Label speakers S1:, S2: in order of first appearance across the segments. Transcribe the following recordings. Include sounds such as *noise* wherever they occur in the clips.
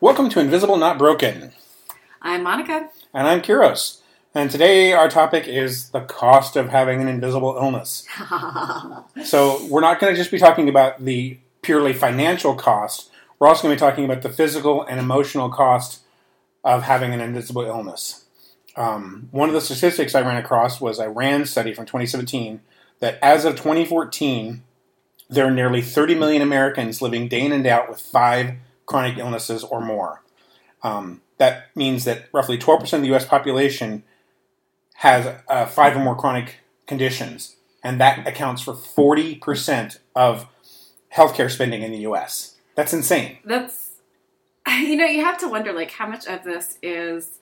S1: Welcome to Invisible Not Broken.
S2: I'm Monica.
S1: And I'm Kyrus. And today our topic is the cost of having an invisible illness. *laughs* so we're not going to just be talking about the purely financial cost. We're also going to be talking about the physical and emotional cost of having an invisible illness. Um, one of the statistics I ran across was a RAND study from 2017 that as of 2014, there are nearly 30 million Americans living day in and day out with five chronic illnesses or more. Um, that means that roughly 12% of the US population has uh, five or more chronic conditions, and that accounts for 40% of healthcare spending in the US. That's insane.
S2: That's, *laughs* you know, you have to wonder, like, how much of this is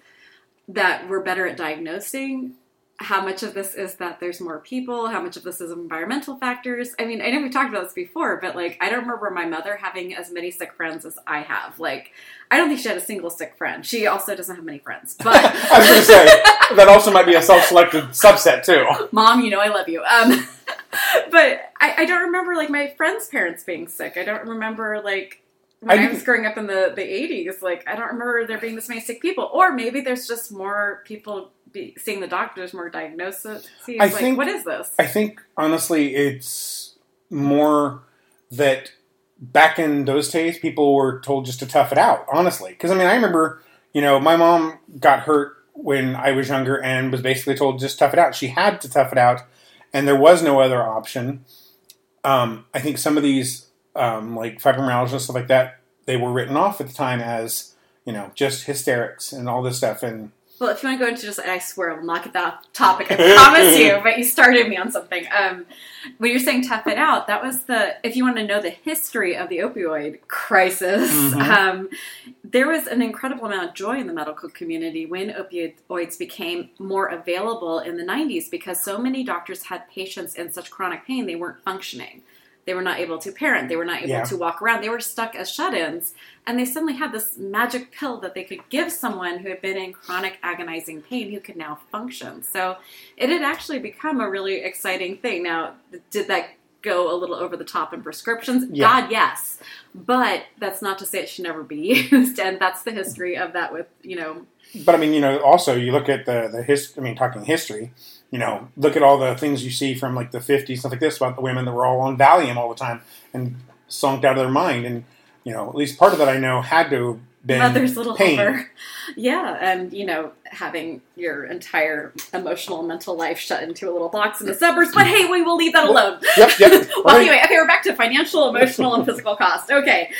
S2: that we're better at diagnosing how much of this is that there's more people how much of this is environmental factors. I mean i know we talked about this before but like i don't remember my mother having as many sick friends as i have. Like i don't think she had a single sick friend. She also doesn't have many friends *laughs* but
S1: i was going to say that also might be a self-selected subset too.
S2: Mom you know i love you. Um, *laughs* but I, I don't remember like my friends parents being sick. I don't remember like when I, I, was growing up in the, the 80s, like, I don't remember there being this many sick people. Or maybe there's just more people be, seeing the doctors, more diagnosis. I like, think, what is this?
S1: I think, honestly, it's more that back in those days, people were told just to tough it out, honestly. Because, I mean, I remember, you know, my mom got hurt when I was younger and was basically told just tough it out. She had to tough it out, and there was no other option. Um, I think some of these um, like fibromyalgia stuff like that, they were written off at the time as you know just hysterics and all this stuff. And
S2: well, if you want to go into just, I swear I'll knock at that topic. I promise you. *laughs* But you started me on something. Um, when you're saying tough it out, that was the. If you want to know the history of the opioid crisis, mm-hmm. um, there was an incredible amount of joy in the medical community when opioids became more available in the 90s because so many doctors had patients in such chronic pain they weren't functioning. They were not able to parent. They were not able yeah. to walk around. They were stuck as shut ins. And they suddenly had this magic pill that they could give someone who had been in chronic agonizing pain who could now function. So it had actually become a really exciting thing. Now, did that go a little over the top in prescriptions? Yeah. God, yes. But that's not to say it should never be *laughs* used. And that's the history of that with, you know.
S1: But I mean, you know, also you look at the, the history, I mean, talking history, you know, look at all the things you see from like the 50s, stuff like this about the women that were all on Valium all the time and sunk out of their mind. And, you know, at least part of that I know had to been
S2: mother's little
S1: pain.
S2: helper. *laughs* Yeah, and you know, having your entire emotional and mental life shut into a little box in the suburbs. But hey, we will leave that alone.
S1: Yep, yep. *laughs*
S2: well, anyway, okay, we're back to financial, emotional, and physical cost. Okay.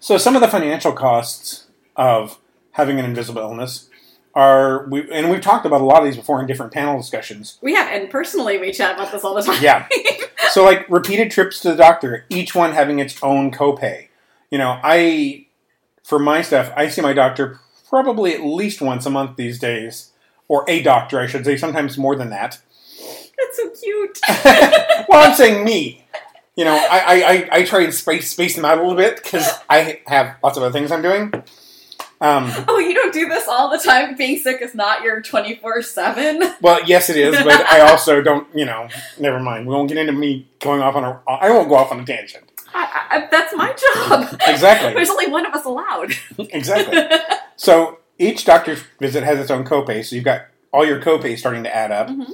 S1: So some of the financial costs of having an invisible illness are we and we've talked about a lot of these before in different panel discussions.
S2: We have, and personally, we chat about this all the time.
S1: Yeah. *laughs* so like repeated trips to the doctor, each one having its own copay. You know, I for my stuff, I see my doctor probably at least once a month these days, or a doctor, I should say, sometimes more than that.
S2: That's so cute. *laughs*
S1: well, I'm saying me. You know, I, I, I try and space space them out a little bit because I have lots of other things I'm doing.
S2: Um, *laughs* oh, you don't do this all the time. Being sick is not your twenty four seven. *laughs*
S1: Well, yes, it is, but I also don't. You know, never mind. We won't get into me going off on a. I won't go off on a tangent.
S2: I, I, that's my job. *laughs*
S1: Exactly.
S2: There's only one of us allowed.
S1: exactly. So each doctor's visit has its own copay. So you've got all your copays starting to add up. Mm-hmm.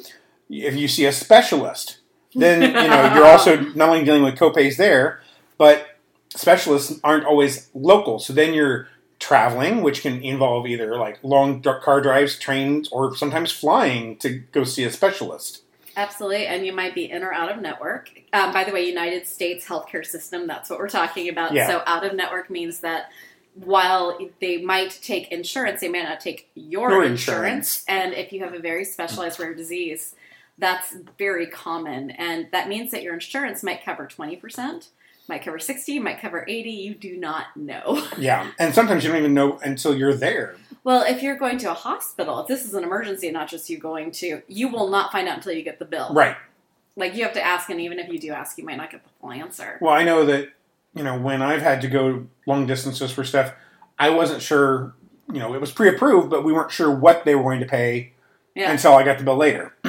S1: If you see a specialist, then you know you're also not only dealing with copays there, but specialists aren't always local. So then you're traveling, which can involve either like long car drives, trains, or sometimes flying to go see a specialist.
S2: Absolutely, and you might be in or out of network. Um, by the way, United States healthcare system, that's what we're talking about. Yeah. So, out of network means that while they might take insurance, they may not take your, your insurance. insurance. And if you have a very specialized rare disease, that's very common. And that means that your insurance might cover 20% might cover 60, might cover 80, you do not know. *laughs*
S1: Yeah, and sometimes you don't even know until you're there.
S2: Well, if you're going to a hospital, if this is an emergency and not just you going to, you will not find out until you get the bill.
S1: Right.
S2: Like you have to ask, and even if you do ask, you might not get the full answer.
S1: Well, I know that, you know, when I've had to go long distances for stuff, I wasn't sure, you know, it was pre approved, but we weren't sure what they were going to pay yeah. until I got the bill later. *clears throat*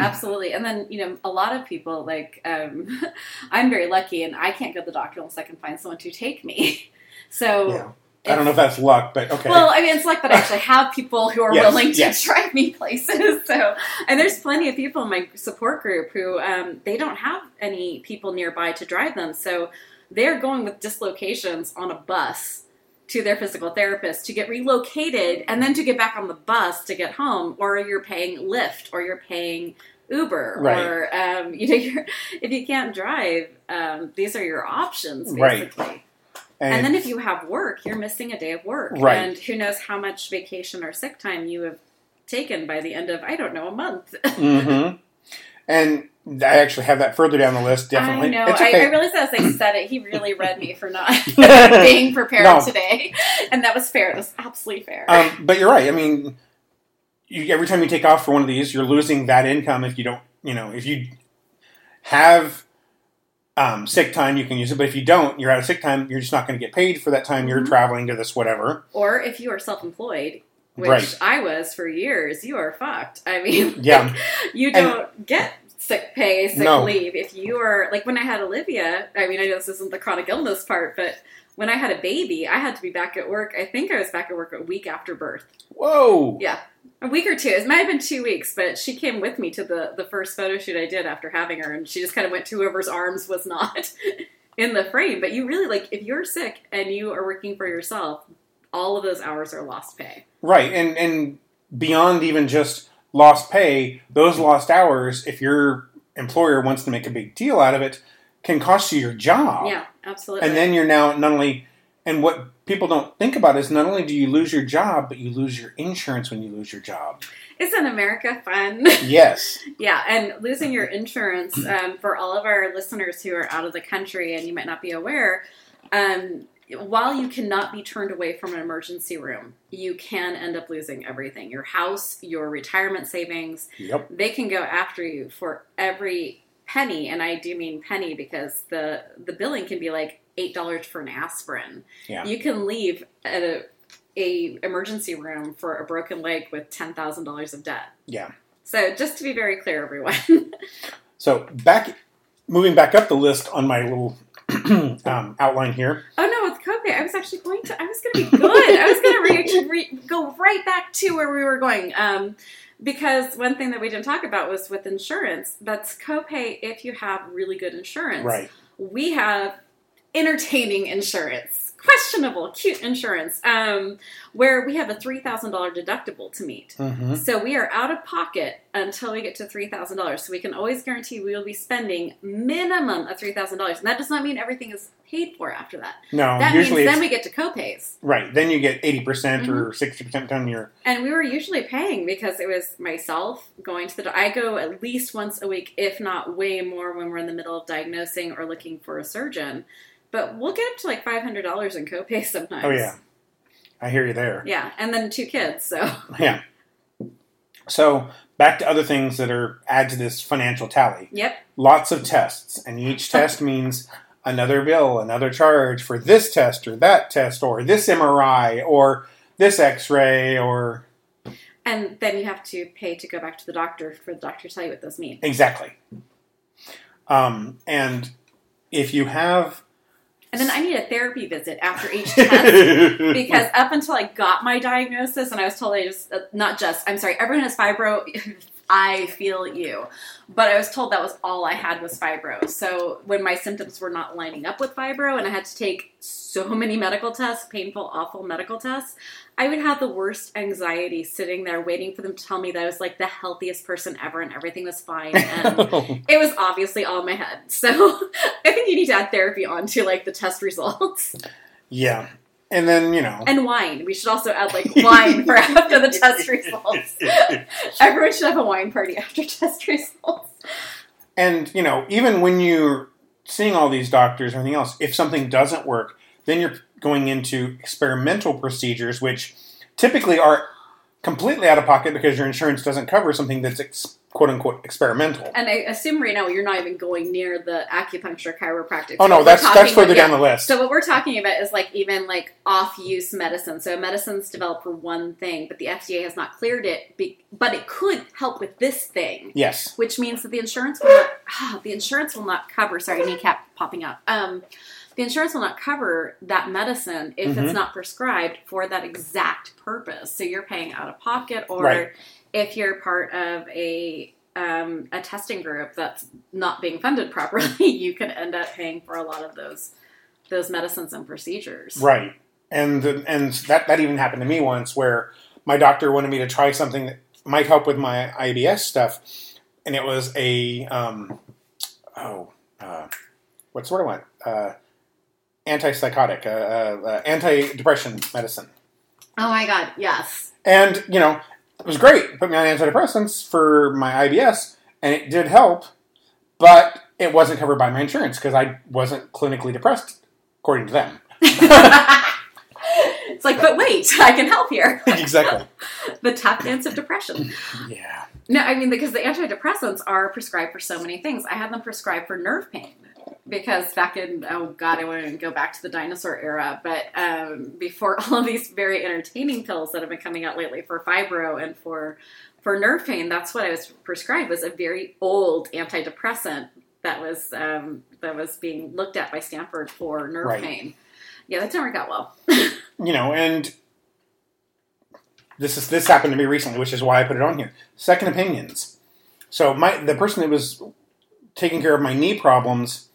S2: Absolutely. And then, you know, a lot of people, like, um, *laughs* I'm very lucky and I can't go to the doctor unless I can find someone to take me. *laughs* So, yeah.
S1: I don't know if that's luck, but okay.
S2: Well, I mean, it's luck that I actually have people who are
S1: Yes,
S2: willing to
S1: yes. *laughs*
S2: drive me places. So, and there's plenty of people in my support group who um, they don't have any people nearby to drive them, so they're going with dislocations on a bus to their physical therapist to get relocated and then to get back on the bus to get home, or you're paying Lyft or you're paying Uber,
S1: Right.
S2: or um, *laughs* you know, you're, if you can't drive, um, these are your options basically.
S1: Right.
S2: basically. And then if you have work, you're missing a day of work.
S1: Right.
S2: And who knows how much vacation or sick time you have taken by the end of, I don't know, a month. *laughs*
S1: mm-hmm. And I actually have that further down the list. Definitely,
S2: I know.
S1: It's
S2: I,
S1: okay.
S2: I realized as I said it, he really read me for not *laughs* being prepared
S1: No.
S2: today. And that was fair. It was absolutely fair.
S1: um, but you're right. I mean, you, every time you take off for one of these, you're losing that income if you don't. You know, if you have um, sick time, you can use it. But if you don't, you're out of sick time. You're just not going to get paid for that time you're
S2: Mhm.
S1: traveling to this whatever.
S2: or if you are self employed, which
S1: Right.
S2: I was for years, you are fucked. I mean,
S1: Yeah. *laughs*
S2: you don't get sick pay, sick
S1: No.
S2: leave. If you are like when I had Olivia, I mean, I know this isn't the chronic illness part, but when I had a baby, I had to be back at work. I think I was back at work a week after birth.
S1: Whoa.
S2: Yeah, a week or two. It might have been two weeks, but she came with me to the the first photo shoot I did after having her, and she just kind of went to whoever's arms was not *laughs* in the frame. But you really like if you're sick and you are working for yourself, all of those hours are lost pay.
S1: Right, and and beyond even just lost pay, those lost hours, if your employer wants to make a big deal out of it, can cost you your job.
S2: Yeah, absolutely.
S1: And then you're now not only, and what people don't think about is not only do you lose your job, but you lose your insurance when you lose your job.
S2: isn't America fun? *laughs*
S1: Yes.
S2: Yeah, and losing your insurance um, for all of our listeners who are out of the country and you might not be aware, um, while you cannot be turned away from an emergency room, you can end up losing everything your house, your retirement savings.
S1: Yep.
S2: They can go after you for every penny, and I do mean penny because the, the billing can be like $8 for an aspirin.
S1: Yeah.
S2: You can leave at a, a emergency room for a broken leg with $10,000 of debt.
S1: Yeah.
S2: So just to be very clear, everyone. *laughs*
S1: So back, moving back up the list on my little *clears throat* um, outline here.
S2: oh no, with copay, I was actually going to. I was going to be good. I was going to re- *laughs* re- go right back to where we were going. Um, because one thing that we didn't talk about was with insurance. That's copay if you have really good insurance.
S1: Right.
S2: We have entertaining insurance, questionable, cute insurance, um, where we have a three thousand dollar deductible to meet.
S1: hmm
S2: So we are out of pocket until we get to three thousand dollars. So we can always guarantee we will be spending minimum of three thousand dollars, and that does not mean everything is paid for after that.
S1: No,
S2: That means then we get to copays,
S1: right. Then you get eighty percent
S2: Mm-hmm.
S1: or sixty percent on your.
S2: and we were usually paying because it was myself going to the. I go at least once a week, if not way more, when we're in the middle of diagnosing or looking for a surgeon. But we'll get up to like five hundred dollars in copay sometimes.
S1: Oh yeah, I hear you there.
S2: yeah, and then two kids. So *laughs*
S1: Yeah. So back to other things that are add to this financial tally.
S2: yep,
S1: Lots of tests, and each *laughs* test means another bill, another charge for this test or that test or this MRI or this X-ray or
S2: and then you have to pay to go back to the doctor for the doctor to tell you what those mean.
S1: exactly. Um, and if you have
S2: And then I need a therapy visit after each *laughs* test because up until I got my diagnosis and I was told I just uh, not just I'm sorry everyone has fibro. I feel you, but I was told that was all I had was fibro. So when my symptoms were not lining up with fibro and I had to take so many medical tests, painful, awful medical tests, I would have the worst anxiety sitting there waiting for them to tell me that I was like the healthiest person ever and everything was fine. And *laughs* oh. it was obviously all in my head. So *laughs* I think you need to add therapy onto like the test results.
S1: yeah, and then you know
S2: And wine. We should also add like *laughs* wine for after the test *laughs* results. *laughs* Everyone should have a wine party after test results.
S1: And you know, even when you're seeing all these doctors or anything else, if something doesn't work, then you're going into experimental procedures, which typically are completely out of pocket because your insurance doesn't cover something that's ex- quote unquote experimental.
S2: And I assume right now you're not even going near the acupuncture chiropractic.
S1: Oh no, that's that's further
S2: about-
S1: down
S2: yeah.
S1: the list.
S2: So what we're talking about is like even like off-use medicine. So a medicine's developed for one thing, but the FDA has not cleared it. Be- but it could help with this thing.
S1: yes.
S2: which means that the insurance will not, *sighs* ah, the insurance will not cover. Sorry, kneecap popping up. Um, the insurance will not cover that medicine if
S1: Mhm.
S2: it's not prescribed for that exact purpose. So you're paying out of pocket, or
S1: Right.
S2: If you're part of a um, a testing group that's not being funded *laughs* properly, you can end up paying for a lot of those those medicines and procedures.
S1: Right. And and that that even happened to me once where my doctor wanted me to try something that might help with my IBS stuff, and it was a um, oh uh, what's the word I want uh, antipsychotic, uh, uh, uh, anti-depression medicine,
S2: Oh my god, yes.
S1: and you know it was great. Put me on antidepressants for my IBS, and it did help, but it wasn't covered by my insurance because I wasn't clinically depressed, according to them. *laughs*
S2: it's like, but wait, *laughs* I can help here. *laughs*
S1: exactly.
S2: the tap dance of depression.
S1: Yeah.
S2: No, I mean because the antidepressants are prescribed for so many things. I had them prescribed for nerve pain because back in oh god, I want to go back to the dinosaur era, but um, before *laughs* all of these very entertaining pills that have been coming out lately for fibro and for for nerve pain, that's what I was prescribed was a very old antidepressant that was um, that was being looked at by Stanford for nerve
S1: Right.
S2: pain. Yeah, that didn't work out well. *laughs*
S1: you know, and this is this happened to me recently, which is why I put it on here. Second opinions. So my the person that was taking care of my knee problems,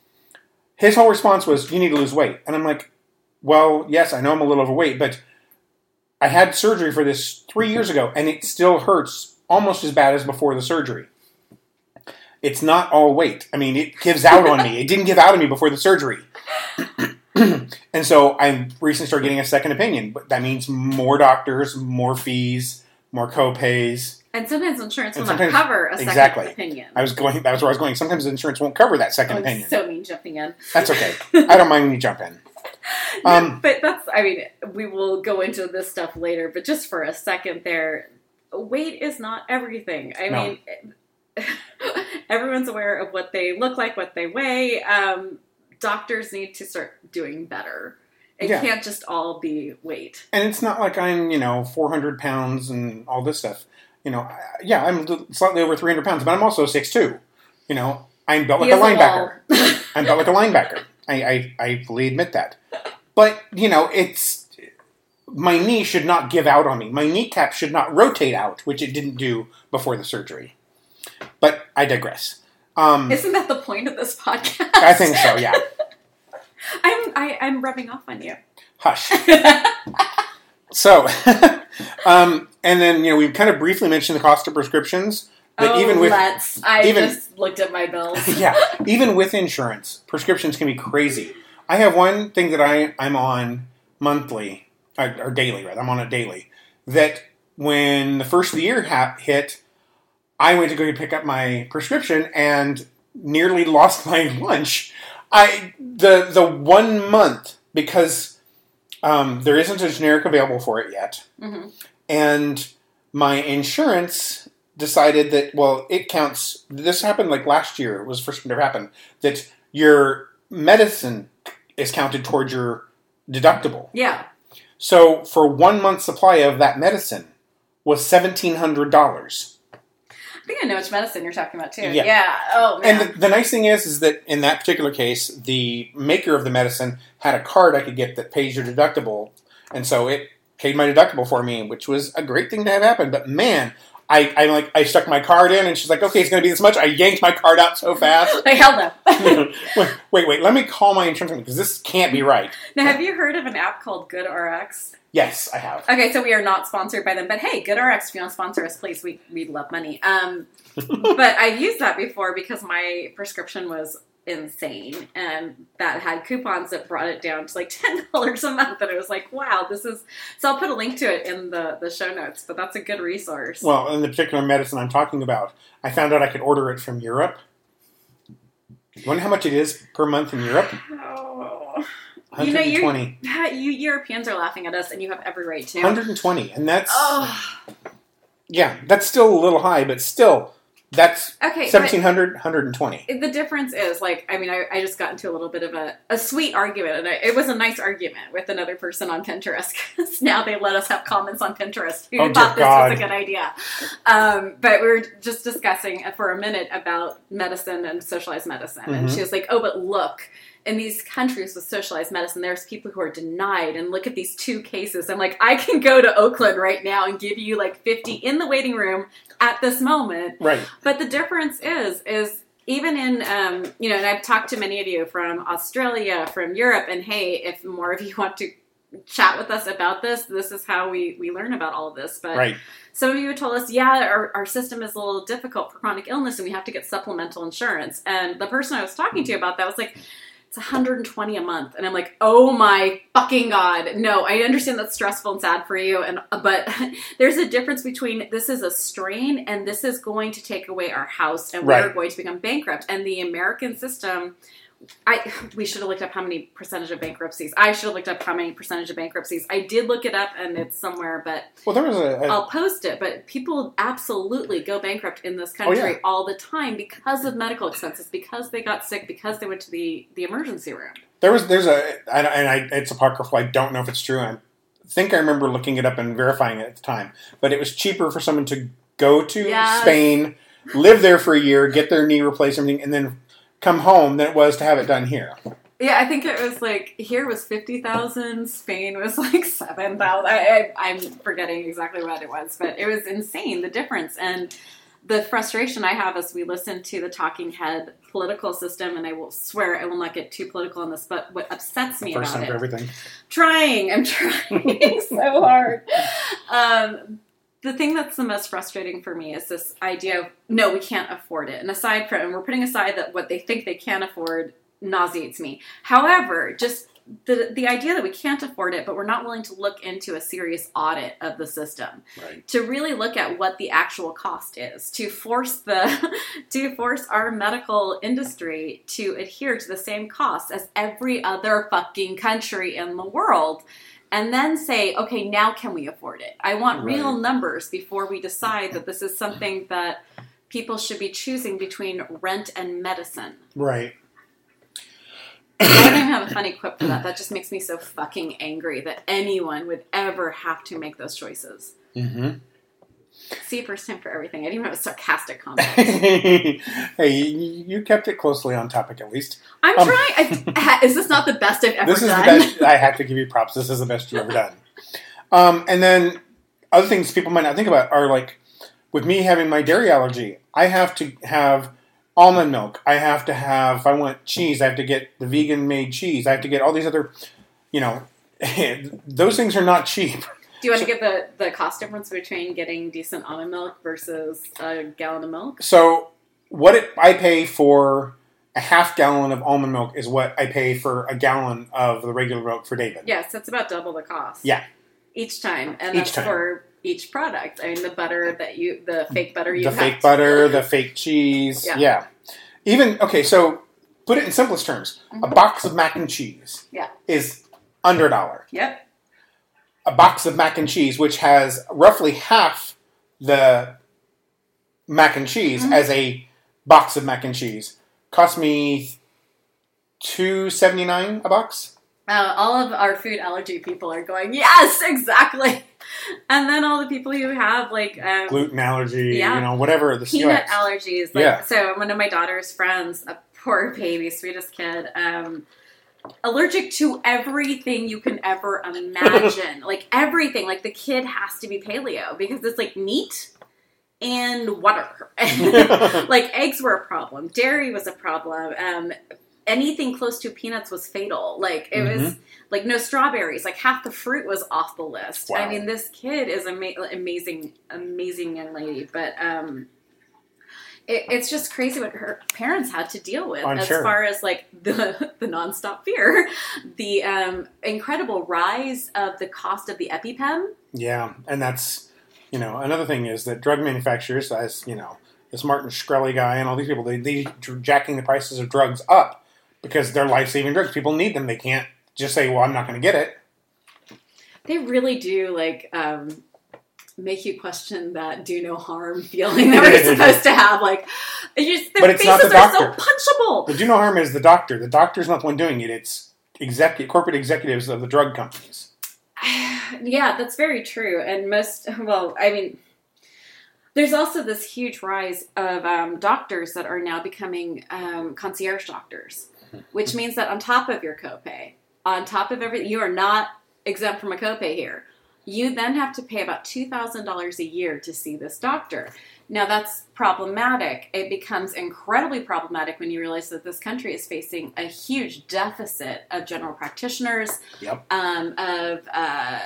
S1: his whole response was, "You need to lose weight," and I'm like, "Well, yes, I know I'm a little overweight, but I had surgery for this three years ago, and it still hurts almost as bad as before the surgery." It's not all weight. I mean, it gives out on me. It didn't give out on me before the surgery. *clears throat* And so I recently started getting a second opinion, but that means more doctors, more fees, more co-pays.
S2: And sometimes insurance will not cover a second
S1: exactly.
S2: opinion.
S1: I was going. That was where I was going. Sometimes insurance won't cover that second
S2: Oh,
S1: opinion.
S2: so mean jumping in.
S1: That's okay. I don't mind when you jump in. *laughs* Um,
S2: but that's, I mean, we will go into this stuff later, but just for a second there, weight is not everything. I
S1: No.
S2: mean, *laughs* everyone's aware of what they look like, what they weigh. Um, doctors need to start doing better. It
S1: Yeah.
S2: can't just all be weight.
S1: and it's not like I'm, you know, 400 pounds and all this stuff. You know, yeah, I'm slightly over 300 pounds, but I'm also 6'2". You know, I'm built like a linebacker. *laughs* I'm built like a linebacker. I, I, I fully admit that. But, you know, it's my knee should not give out on me. My kneecap should not rotate out, which it didn't do before the surgery. But I digress. Um,
S2: Isn't that the point of this podcast?
S1: I think so, yeah. *laughs*
S2: I'm, I, I'm rubbing off on you.
S1: Hush. *laughs* So, um, and then, you know, we kind of briefly mentioned the cost of prescriptions. But
S2: oh,
S1: even with
S2: let's. I
S1: even-
S2: just looked at my bills. *laughs*
S1: yeah, even with insurance, prescriptions can be crazy. I have one thing that I I'm on monthly or, or daily, right? I'm on it daily. That when the first of the year ha- hit, I went to go pick up my prescription and nearly *laughs* lost my lunch. I the the one month because um, there isn't a generic available for it yet
S2: Mhm.
S1: And my insurance decided that well it counts this happened like last year it was the first time it ever happened that your medicine is counted towards your deductible
S2: Yeah.
S1: so for one month supply of that medicine was $1700
S2: I think I know which medicine you're talking about too.
S1: Yeah.
S2: Yeah. Oh man.
S1: and the, the nice thing is is that in that particular case the maker of the medicine had a card i could get that pays your deductible and so it paid my deductible for me which was a great thing to have happen but man I, I like I stuck my card in and she's like, okay, it's gonna be this much. I yanked my card out so fast. *laughs*
S2: like hell up. *laughs*
S1: wait, wait, wait, let me call my insurance company because this can't be right.
S2: now, have you heard of an app called GoodRx?
S1: Yes, I have.
S2: Okay, so we are not sponsored by them, but hey, GoodRx, if you want to sponsor us, please, we we love money. Um, *laughs* but I've used that before because my prescription was insane, and that had coupons that brought it down to like *laughs* ten dollars a month, and it was like, wow, this is. So I'll put a link to it in the the show notes, but that's a good resource.
S1: Well, in the particular medicine I'm talking about, I found out I could order it from Europe. You wonder how much it is per month in Europe?
S2: Oh. You know, you
S1: 120. *laughs*
S2: you Europeans are laughing at us, and you have every right to.
S1: 120. And that's,
S2: Oh,
S1: yeah, that's still a little high, but still, that's
S2: okay. but-
S1: 1700, 120.
S2: the difference is like i mean i, I just got into a little bit of a, a sweet argument and I, it was a nice argument with another person on pinterest *laughs* because now they let us have comments on pinterest who
S1: Oh,
S2: thought this
S1: God.
S2: was a good idea um, but we were just discussing for a minute about medicine and socialized medicine and
S1: Mhm.
S2: she was like oh but look in these countries with socialized medicine, there's people who are denied. And look at these two cases. I'm like, I can go to Oakland right now and give you like 50 in the waiting room at this moment.
S1: Right.
S2: But the difference is, is even in, um, you know, and I've talked to many of you from Australia, from Europe, and hey, if more of you *laughs* want to chat with us about this, this is how we, we learn about all of this. But
S1: Right.
S2: some of you told us, yeah, our, our system is a little difficult for chronic illness and we have to get supplemental insurance. And the person I was talking to about that was like, it's 120 a month. And I'm like, oh my fucking God. No, I understand that's stressful and sad for you. And, uh, but *laughs* there's a difference between this is a strain and this is going to take away our house and we're going to become bankrupt. And the American system, I we should have looked up how many percentage of bankruptcies. I should have looked up how many percentage of bankruptcies. I did look it up and it's somewhere, but
S1: Well, there was a, a
S2: I'll post it, but people absolutely go bankrupt in this country
S1: Oh, yeah.
S2: all the time because of medical expenses, because they got sick, because they went to the, the emergency room.
S1: There was there's a and and I it's apocryphal. I don't know if it's true. I think I remember looking it up and verifying it at the time. But it was cheaper for someone to go to
S2: Yes.
S1: Spain, live there for a year, get their knee replaced, everything, and then come home than it was to have it done here.
S2: Yeah, I think it was like here was fifty thousand, Spain was *laughs* like seven thousand. I, I'm forgetting exactly what it was, but it was insane the difference and the frustration I have as we listen to the talking head political system. And I will swear I will not get too political on this, but what upsets me
S1: First
S2: about
S1: time
S2: it
S1: for everything.
S2: trying. I'm *laughs* trying so hard. Um, the thing that's the most frustrating for me is this idea of no, we can't afford it. And aside from, and we're putting aside that what they think they can afford nauseates me. However, just the the idea that we can't afford it, but we're not willing to look into a serious audit of the system
S1: Right.
S2: to really look at what the actual cost is to force the *laughs* to force our medical industry to adhere to the same costs as every other fucking country in the world and then say okay now can we afford it i want real numbers before we decide that this is something that people should be choosing between rent and medicine
S1: Right.
S2: I don't even have a funny quip for that. That just makes me so fucking angry that anyone would ever have to make those choices.
S1: Mm-hmm.
S2: See, first time for everything. I didn't even have a sarcastic *laughs* comment.
S1: hey, you, you kept it closely on topic at least.
S2: I'm
S1: Um,
S2: trying. I, *laughs* is this not the best I've ever
S1: this is
S2: done?
S1: the best. I have to give you props. This is the best you've ever done. Um, and then other things people might not think about are like with me having my dairy allergy, I have to have almond milk. I have to have if I want cheese, I have to get the vegan made cheese. I have to get all these other, you know, *laughs* those things are not cheap.
S2: Do you want to give the, the cost difference between getting decent almond milk versus a gallon of milk?
S1: So what it, I pay for a half gallon of almond milk is what I pay for a gallon of the regular milk for David.
S2: Yes, that's about double the cost.
S1: Yeah.
S2: Each time, and
S1: Each
S2: that's
S1: time.
S2: for each product. I mean, the butter that you, the fake butter you
S1: the fake butter, the fake cheese.
S2: Yeah.
S1: Yeah. Even okay, so put it in simplest terms. A
S2: Mhm.
S1: box of mac and cheese
S2: Yeah.
S1: is under a dollar.
S2: Yep.
S1: A box of mac and cheese, which has roughly half the mac and cheese
S2: Mhm.
S1: as a box of mac and cheese, cost me two seventy nine a box.
S2: Uh, all of our food allergy people are going, yes, exactly. *laughs* And then all the people who have like um,
S1: Gluten allergy,
S2: Yeah.
S1: you know, whatever the
S2: peanut allergies. Like,
S1: Yeah.
S2: So one of my daughter's friends, a poor baby, sweetest kid, um, allergic to everything you can ever imagine. *laughs* like everything. Like the kid has to be paleo because it's like meat and water. *laughs* like eggs were a problem. Dairy was a problem. Um, anything close to peanuts was fatal. Like it was
S1: Mm-hmm.
S2: like no strawberries. Like half the fruit was off the list. I mean, this kid is ama- amazing, amazing young lady. But um, it, it's just crazy what her parents had to deal with
S1: I'm
S2: as
S1: sure.
S2: far as like the *laughs* the nonstop fear, the um, incredible rise of the cost of the EpiPen.
S1: Yeah, and that's you know another thing is that drug manufacturers, as you know, this Martin Shkreli guy and all these people, they they jacking the prices of drugs up because they're life saving drugs. People need them. They can't just say, "Well, I'm not going to get it."
S2: They really do like um, make you question that do no harm feeling that we're *laughs* supposed to have. Like, just, their
S1: But it's not
S2: faces
S1: the
S2: are so
S1: doctor.
S2: punchable.
S1: The do no harm is the doctor. The doctor's not the one doing it. It's executive corporate executives of the drug companies. *sighs*
S2: yeah, that's very true. And most, well, I mean, there's also this huge rise of um, doctors that are now becoming um, concierge doctors. which means that on top of your copay, on top of everything, you are not exempt from a copay here. You then have to pay about $2,000 a year to see this doctor. Now, that's problematic. It becomes incredibly problematic when you realize that this country is facing a huge deficit of general practitioners,
S1: Yep.
S2: um, of uh,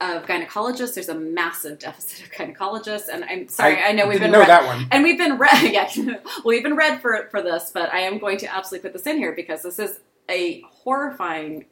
S2: of gynecologists. There's a massive deficit of gynecologists, and I'm sorry, I, know we've been
S1: know
S2: re-
S1: that one.
S2: and we've been read. *laughs* Yeah, well, *laughs* we've been read for for this, but I am going to absolutely put this in here because this is a horrifying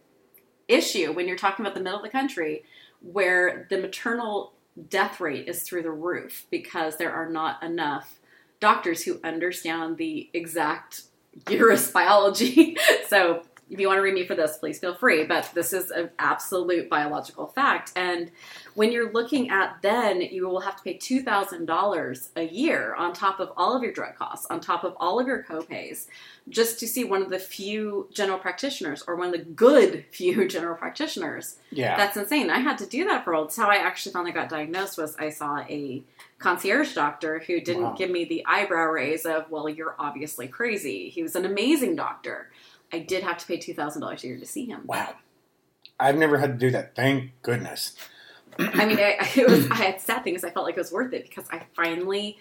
S2: issue when you're talking about the middle of the country, where the maternal death rate is through the roof because there are not enough doctors who understand the exact uterus biology. *laughs* so if you want to read me for this, please feel free. But this is an absolute biological fact. And when you're looking at then, you will have to pay $2,000 a year on top of all of your drug costs, on top of all of your copays, just to see one of the few general practitioners or one of the good *laughs* few general practitioners.
S1: Yeah.
S2: That's insane. I had to do that for a while. That's how I actually finally got diagnosed was I saw a concierge doctor who didn't
S1: Wow.
S2: give me the eyebrow raise of, well, you're obviously crazy. He was an amazing doctor. I did have to pay $2,000 a year to see him.
S1: wow. I've never had to do that. Thank goodness.
S2: I mean, I, it was, I had sad things. I felt like it was worth it because I finally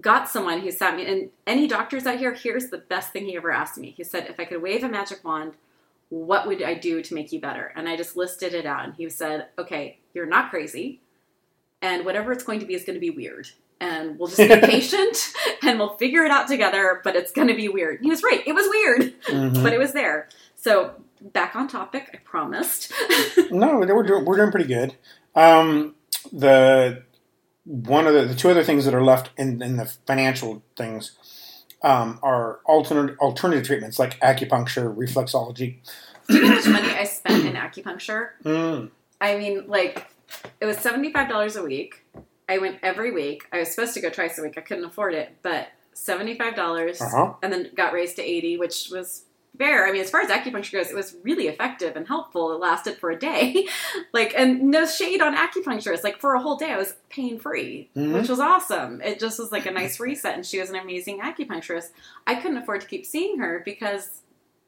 S2: got someone who sat me. And any doctors out here, here's the best thing he ever asked me. He said, if I could wave a magic wand, what would I do to make you better? And I just listed it out. And he said, okay, you're not crazy. And whatever it's going to be is going to be weird. And we'll just be *laughs* patient and we'll figure it out together, but it's going to be weird. He was right. It was weird,
S1: Mhm.
S2: but it was there. So back on topic, I promised.
S1: No, we're doing, we're doing pretty good. Um, the one of the, the two other things that are left in, in the financial things um, are alternate alternative treatments like acupuncture, reflexology.
S2: how much money I spent in acupuncture?
S1: Mm.
S2: I mean, like, it was $75 a week. I went every week. I was supposed to go twice a week. I couldn't afford it, but $75
S1: Uh-huh.
S2: and then got raised to 80 which was fair. I mean, as far as acupuncture goes, it was really effective and helpful. It lasted for a day. *laughs* like, and no shade on acupuncturists. Like, for a whole day, I was pain free,
S1: Mhm.
S2: which was awesome. It just was like a nice reset, and she was an amazing acupuncturist. I couldn't afford to keep seeing her because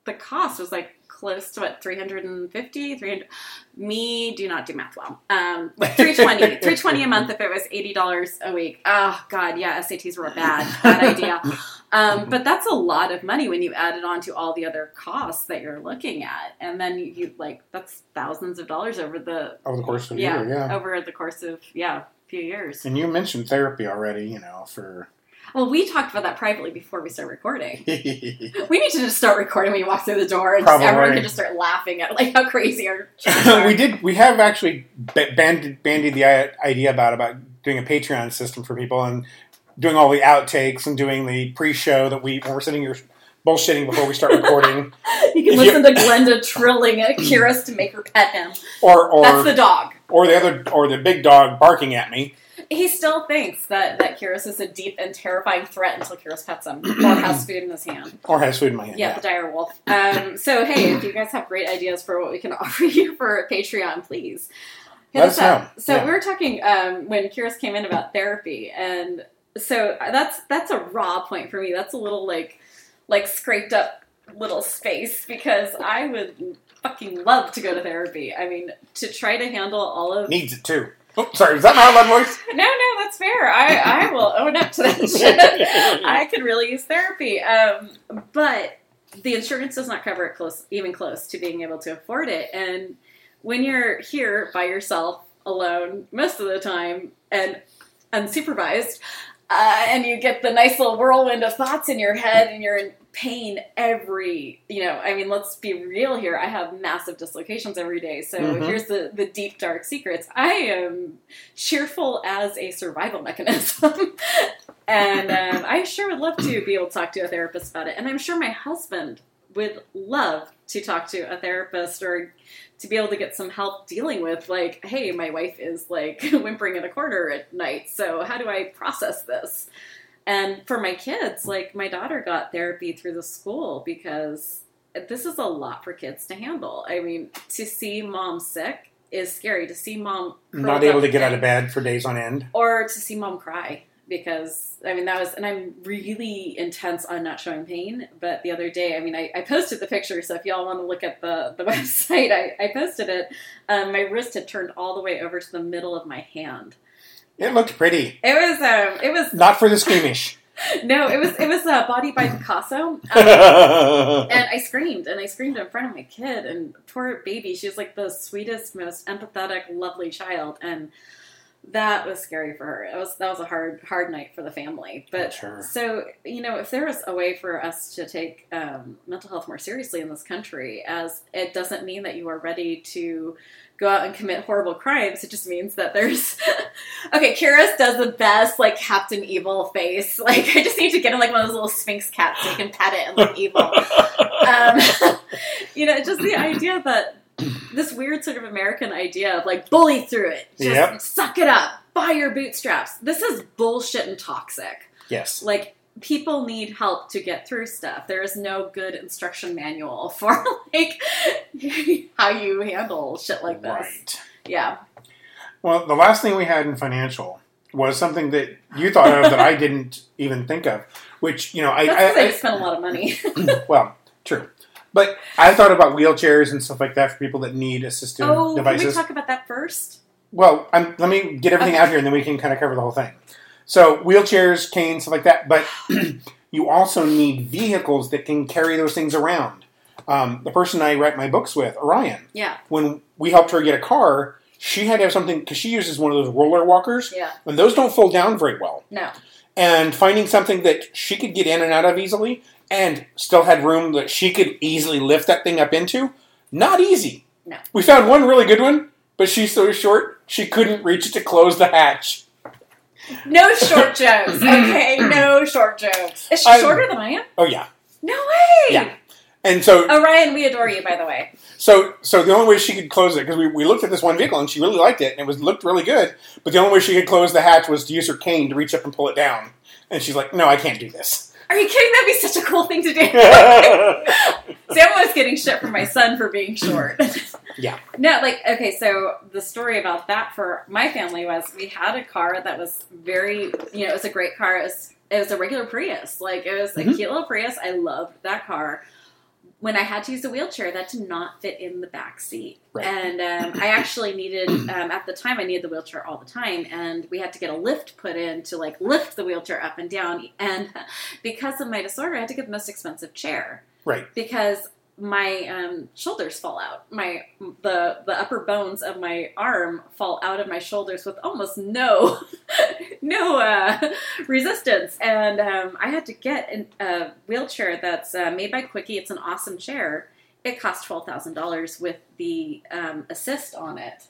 S2: the cost was like close to what 350 300 me do not do math well um *laughs* 320 320 a month if it was $80 a week oh god yeah sats were a bad bad idea um, but that's a lot of money when you add it on to all the other costs that you're looking at and then you, like that's thousands of dollars over the
S1: Over the course of
S2: yeah,
S1: year, yeah.
S2: over the course of yeah a few years
S1: And you mentioned therapy already, you know, for.
S2: Well we talked about that privately before we started recording
S1: we *laughs*
S2: we need to just start recording when you walk through the door and just, everyone can just start laughing at like how crazy our *laughs* are.
S1: did. We have actually ba- banded, bandied the idea about about doing a Patreon system for people and doing all the outtakes and doing the pre-show that we when we're sitting here bullshitting before we start recording, *laughs*
S2: You can
S1: If
S2: listen to Glenda trilling at Kyrus to make her pet him.
S1: or or
S2: That's the dog.
S1: or the other or the big dog barking at me. *laughs*
S2: He still thinks that, that Kyrus is a deep and terrifying threat until Kyrus pets him or has food in his hand.
S1: Or has food in my hand.
S2: Yeah, the dire wolf. Um, so, hey, if you guys have great ideas for what we can *laughs* offer you for Patreon, please hit
S1: Let
S2: us
S1: us
S2: up.
S1: know.
S2: So
S1: Yeah.
S2: we were talking um, when Kyrus came in about therapy, and so that's that's a raw point for me. That's a little like like scraped up little space because I would fucking love to go to therapy. I mean, to try to handle all of
S1: Needs it too. Oh, sorry, is that my loud voice? *laughs*
S2: no, no, that's fair. I, I will own up to that shit. *laughs* I could really use therapy. Um, but the insurance does not cover it close, even close to being able to afford it. And when you're here by yourself, alone, most of the time, and unsupervised, uh, and you get the nice little whirlwind of thoughts in your head, and you're in pain every, you know, I mean, let's be real here. I have massive dislocations every day. So
S1: Mhm.
S2: here's the, the deep, dark secrets. I am cheerful as a survival *laughs* mechanism. and um, I sure would love to be able to talk to a therapist about it. And I'm sure my husband would love to talk to a therapist or to be able to get some help dealing with, like, hey, my wife is like *laughs* whimpering in a corner at night. So how do I process this? And for my kids, like, my daughter got therapy through the school because this is a lot for kids to handle. I mean, to see mom sick is scary. To see mom
S1: Not able to get out of bed for days on end.
S2: or to see mom cry because I mean that was and I'm really intense on not showing pain. But the other day, I mean, I, I posted the picture, so if y'all want to look at the the *laughs* website, I, I posted it. Um, my wrist had turned all the way over to the middle of my hand.
S1: It looked pretty.
S2: It was um, it was
S1: Not for the squeamish. *laughs*
S2: no, it was it was uh, Body by Picasso. *laughs* Um, and I screamed, and I screamed in front of my kid, and poor baby. She was like the sweetest, most empathetic, lovely child, and that was scary for her. It was that was a hard, hard night for the family. But
S1: Sure.
S2: so you know, if there was a way for us to take um, mental health more seriously in this country, as it doesn't mean that you are ready to go out and commit horrible crimes. It just means that there's *laughs* okay. Kyrus does the best like Captain Evil face. *laughs* Like I just need to get him like one of those little Sphinx cats so he can pet it and look evil. *laughs* Um, you know, just the idea that this weird sort of American idea of like bully through it, just
S1: Yep.
S2: suck it up, buy your bootstraps. This is bullshit and toxic.
S1: yes.
S2: Like people need help to get through stuff. There is no good instruction manual *laughs* for like *laughs* how you handle shit like this.
S1: Right.
S2: Yeah.
S1: Well, the last thing we had in financial was something that you thought of that I *laughs* didn't even think of, which, you know, I,
S2: That's
S1: I,
S2: I, spent a lot of money.
S1: Well. But I thought about wheelchairs and stuff like that for people that need assistive devices.
S2: oh, can we talk about that first?
S1: Well, I'm, let me get everything
S2: Okay.
S1: out here, and then we can kind of cover the whole thing. So, wheelchairs, canes, stuff like that. But *clears throat* you also need vehicles that can carry those things around. Um, the person I write my books with, Orion,
S2: Yeah.
S1: when we helped her get a car, she had to have something because she uses one of those roller walkers,
S2: Yeah.
S1: and those don't fold down very well.
S2: No.
S1: And finding something that she could get in and out of easily, and still had room that she could easily lift that thing up into, not easy.
S2: No.
S1: We found one really good one, but she's so short she couldn't reach it to close the hatch.
S2: No short jokes. *clears throat* Okay. No short jokes. Is she
S1: I'm-
S2: shorter than I am?
S1: Oh yeah,
S2: No way.
S1: Yeah. and so
S2: Orion, we adore you, by the way.
S1: so so the only way she could close it because we, we looked at this one vehicle and she really liked it and it was looked really good, but the only way she could close the hatch was to use her cane to reach up and pull it down. And she's like, "No, I can't do this."
S2: Are you kidding? That'd be such a cool thing to do. *laughs* Sam was getting shit from my son for being short. *clears throat*
S1: Yeah.
S2: No, like okay, so the story about that for my family was we had a car that was very, you know, it was a great car. It was, it was a regular Prius, like it was a
S1: Mhm.
S2: cute little Prius. I loved that car. When I had to use a wheelchair, that did not fit in the back seat,
S1: Right.
S2: and um, I actually needed *clears throat* um, at the time I needed the wheelchair all the time, and we had to get a lift put in to like lift the wheelchair up and down. And *laughs* because of my disorder, I had to get the most expensive chair
S1: right.
S2: because my um, shoulders fall out. My the the upper bones of my arm fall out of my shoulders with almost no *laughs* no uh, resistance, and um, I had to get an, a wheelchair that's uh, made by Quickie. It's an awesome chair. It cost twelve thousand dollars with the um, assist on it,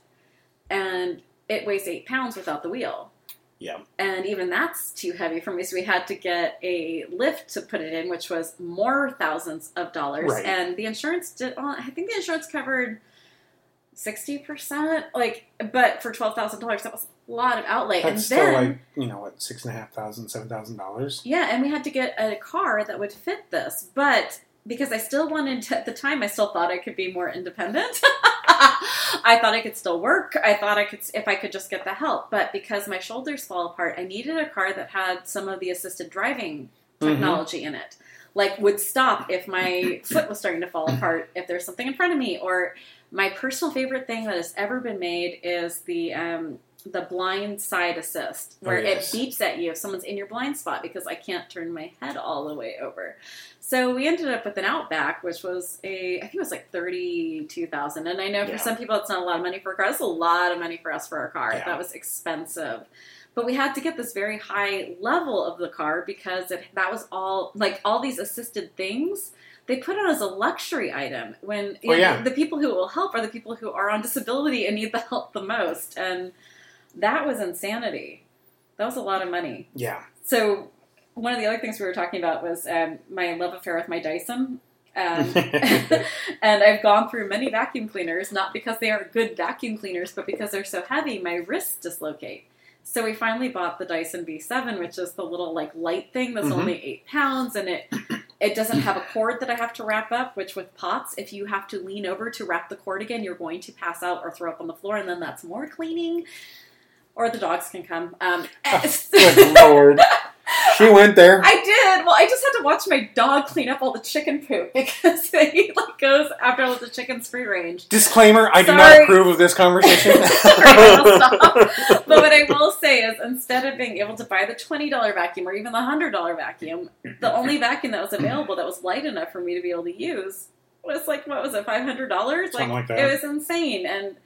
S2: and it weighs eight pounds without the wheel
S1: Yeah.
S2: and even that's too heavy for me. So we had to get a lift to put it in, which was more thousands of dollars.
S1: Right.
S2: And the insurance did. Well, I think the insurance covered sixty percent. Like, but for twelve thousand dollars, that was a lot of outlay.
S1: That's
S2: and
S1: still
S2: then,
S1: like you know what six and a half thousand, seven thousand dollars.
S2: yeah, and we had to get a car that would fit this, but. Because I still wanted to, at the time, I still thought I could be more independent. *laughs* I thought I could still work. I thought I could, if I could just get the help. But because my shoulders fall apart, I needed a car that had some of the assisted driving
S1: Mm-hmm.
S2: technology in it. Like would stop if my foot was starting to fall apart, if there's something in front of me. Or my personal favorite thing that has ever been made is the um, the blind side assist, oh, where
S1: Oh, yes.
S2: it beeps at you if someone's in your blind spot because I can't turn my head all the way over. So we ended up with an Outback, which was a I think it was like thirty two thousand. And I know for
S1: Yeah.
S2: some people it's not a lot of money for a car. It's a lot of money for us for our car.
S1: Yeah.
S2: That was expensive. But we had to get this very high level of the car because it, that was all like all these assisted things they put it as a luxury item when
S1: Oh,
S2: know,
S1: yeah.
S2: the people who will help are the people who are on disability and need the help the most. And that was insanity. That was a lot of money.
S1: Yeah.
S2: So one of the other things we were talking about was um, my love affair with my Dyson. Um, *laughs* and I've gone through many vacuum cleaners, not because they are good vacuum cleaners, but because they're so heavy, my wrists dislocate. So we finally bought the Dyson V7, which is the little like light thing that's
S1: Mhm.
S2: only eight pounds, and it it doesn't have a cord that I have to wrap up. Which with POTS, if you have to lean over to wrap the cord again, you're going to pass out or throw up on the floor, and then that's more cleaning. Or the dogs can come. Um, *laughs* *laughs*
S1: Good lord. She went there.
S2: I did. Well, I just had to watch my dog clean up all the chicken poop *laughs* because he like goes after all the chicken's free range.
S1: Disclaimer: I do not approve of this conversation.
S2: Sorry. But what I will say is, instead of being able to buy the twenty dollar vacuum or even the hundred dollar vacuum, the only *clears throat* vacuum that was available that was light enough for me to be able to use was like what was it, five hundred dollars?
S1: Something like that.
S2: it was insane, and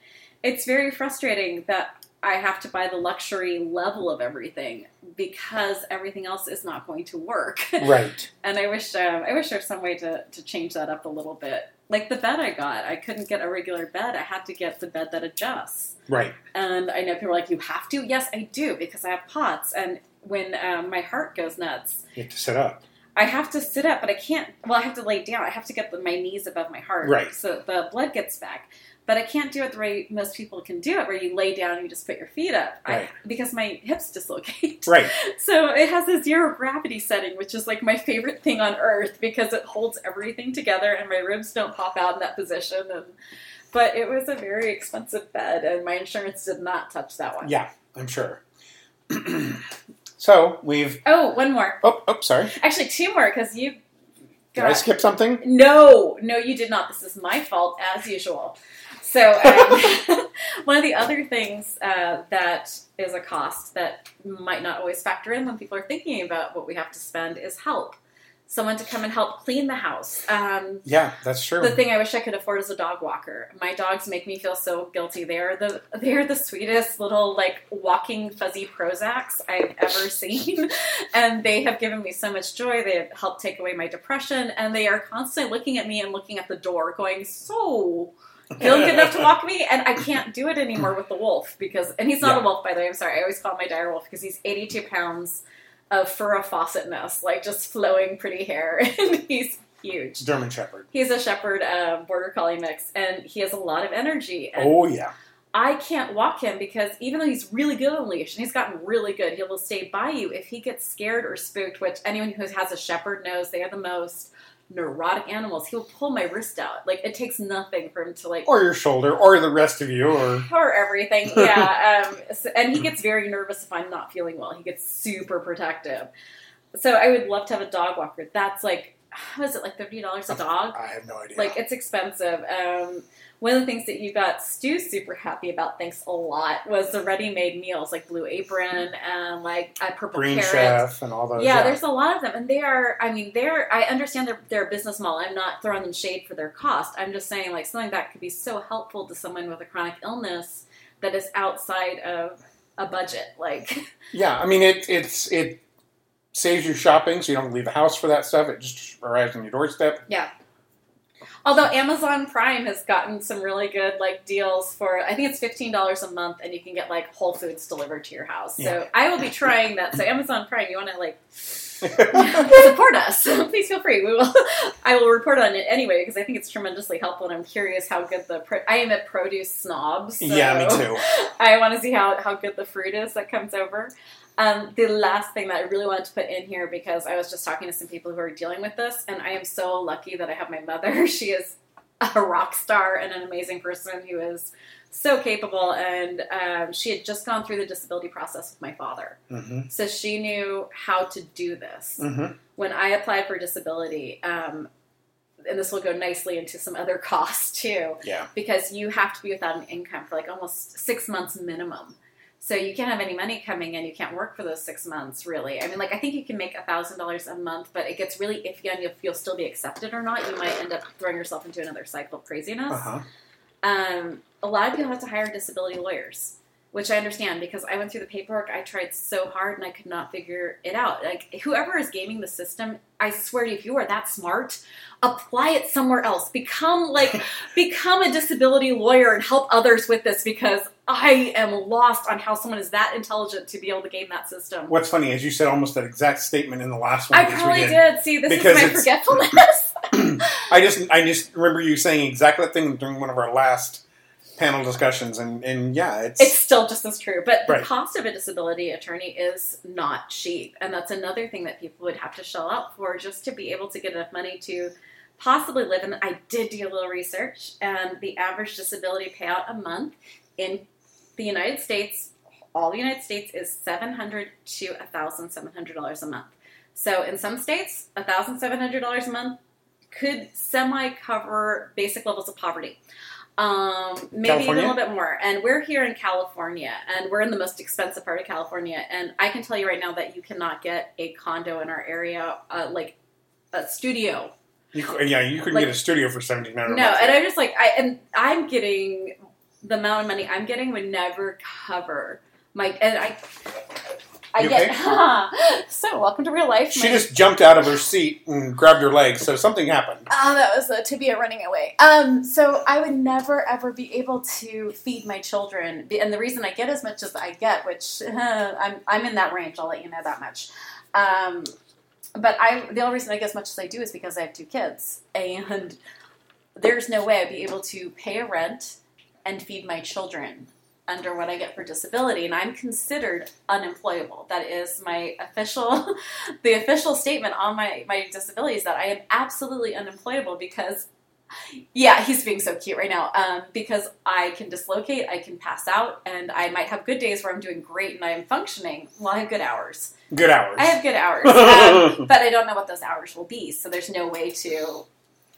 S2: it's very frustrating that I have to buy the luxury level of everything because everything else is not going to work. *laughs*
S1: right.
S2: And I wish um, I wish there was some way to, to change that up a little bit. Like the bed I got, I couldn't get a regular bed. I had to get the bed that adjusts.
S1: Right.
S2: And I know people are like, "You have to." Yes, I do because I have POTS, and when um, my heart goes nuts,
S1: You have to sit up.
S2: I have to sit up, but I can't. Well, I have to lay down. I have to get the, my knees above my heart,
S1: Right.
S2: So the blood gets back. But I can't do it the way most people can do it, where you lay down and you just put your feet up, I, because my hips dislocate. *laughs*
S1: Right.
S2: So it has a zero gravity setting, which is like my favorite thing on earth because it holds everything together and my ribs don't pop out in that position. And but it was a very expensive bed, and my insurance did not touch that one.
S1: Yeah, I'm sure. *clears throat* so we've.
S2: Oh, one more.
S1: Oh, oh, sorry.
S2: Actually, two more because you
S1: Did I skip something?
S2: No, no, you did not. This is my fault as usual. So, um, *laughs* one of the other things uh, that is a cost that might not always factor in when people are thinking about what we have to spend is help. Someone to come and help clean the house. Um,
S1: Yeah, that's true.
S2: the thing I wish I could afford is a dog walker. My dogs make me feel so guilty. They are the they are the sweetest little like walking fuzzy Prozacs I've ever *laughs* seen, and they have given me so much joy. They have helped take away my depression, and they are constantly looking at me and looking at the door, going, "So, feeling good enough to *laughs* walk me?" And I can't do it anymore with the wolf because, and he's not
S1: Yeah.
S2: a wolf by the way. I'm sorry. I always call him my dire wolf because he's 82 pounds of fur of faucetness, like just flowing pretty hair, *laughs* and he's huge.
S1: German Shepherd.
S2: He's a shepherd um, border collie mix, and he has a lot of energy. And
S1: Oh yeah.
S2: I can't walk him because even though he's really good on leash and he's gotten really good, he will stay by you if he gets scared or spooked. Which anyone who has a shepherd knows they are the most neurotic animals. He'll pull my wrist out. Like it takes nothing for him to like
S1: Or your shoulder, or the rest of you, or *laughs*
S2: or everything. Yeah, *laughs* um, so- and he gets very nervous if I'm not feeling well. He gets super protective. So I would love to have a dog walker. That's like, *sighs* how is it like fifty dollars a dog?
S1: I have no idea.
S2: Like it's expensive. Um, one of the things that you got Stu super happy about, thanks a lot, was the ready-made meals like Blue Apron and like uh, Purple
S1: Green
S2: Carrot.
S1: Chef and all those.
S2: Yeah, there's a lot of them, and they are. I mean, they're. I understand their their business model. I'm not throwing them shade for their cost. I'm just saying, like something that could be so helpful to someone with a chronic illness that is outside of a budget. Like, *laughs*
S1: Yeah, I mean it. It's it saves you shopping, so you don't leave the house for that stuff. It just arrives on your doorstep.
S2: yeah. Although Amazon Prime has gotten some really good like deals for, I think it's fifteen dollars a month, and you can get like Whole Foods delivered to your house.
S1: Yeah.
S2: So I will be trying that. So Amazon Prime, you want to like *laughs* support us, *laughs* please feel free. We will. *laughs* I will report on it anyway because I think it's tremendously helpful, and I'm curious how good the. Pro- I am a produce snob. So
S1: yeah, me too.
S2: I want to see how how good the fruit is that comes over. Um, the last thing that I really wanted to put in here because I was just talking to some people who are dealing with this, and I am so lucky that I have my mother. *laughs* She is a rock star and an amazing person who is so capable, and um, she had just gone through the disability process with my father.
S1: hmm
S2: So she knew how to do this.
S1: hmm
S2: When I applied for disability, um, and this will go nicely into some other *laughs* costs too,
S1: Yeah.
S2: because you have to be without an income for like almost six months minimum. So you can't have any money coming in. You can't work for those six months, really. I mean, like I think you can make a thousand dollars a month, but it gets really iffy on if you'll still be accepted or not. You might end up throwing yourself into another cycle of craziness
S1: Uh huh.
S2: um, a lot of people have to hire disability lawyers, which I understand because I went through the paperwork. I tried so hard and I could not figure it out. Like whoever is gaming the system, I swear to you, if you are that smart, apply it somewhere else. Become like *laughs* become a disability lawyer and help others with this because I am lost on how someone is that intelligent to be able to game that system.
S1: What's funny is you said almost that exact statement in the last one.
S2: I probably
S1: did.
S2: did. See, this
S1: Because
S2: is my forgetfulness. *clears throat*
S1: I just I just remember you saying exactly that thing during one of our last panel discussions, and and yeah, it's,
S2: it's still just as true. But the
S1: Right.
S2: cost of a disability attorney is not cheap. And that's another thing that people would have to shell out for just to be able to get enough money to possibly live. And I did do a little research, and the average disability payout a month in the United States, all the United States is seven hundred to thousand seven hundred dollars a month. So in some states, thousand seven hundred dollars a month could semi cover basic levels of poverty. Um, maybe
S1: California?
S2: a little bit more. And we're here in California, and we're in the most expensive part of California. And I can tell you right now that you cannot get a condo in our area, uh, like a studio
S1: You, yeah, you couldn't
S2: Like-
S1: get a studio for seventeen hundred.
S2: no, and I'm just like I and I'm getting the amount of money I'm getting would never cover my and I. I
S1: You
S2: get *laughs* so welcome to real life.
S1: She
S2: My-
S1: just jumped out of her seat and grabbed her leg, so something happened.
S2: Oh, that was uh, Tibia running away. Um, so I would never ever be able to feed my children, and the reason I get as much as I get, which *laughs* I'm I'm in that range. I'll let you know that much. Um, but I the only reason I get as much as I do is because I have two kids, and there's no way I'd be able to pay a rent and feed my children under what I get for disability, and I'm considered unemployable. That is my official, *laughs* the official statement on my my disability is that I am absolutely unemployable because. Yeah, he's being so cute right now. Um, because I can dislocate, I can pass out, and I might have good days where I'm doing great and I am functioning. Well, I have good hours.
S1: Good hours.
S2: I have good hours, *laughs* um, but I don't know what those hours will be. So there's no way to,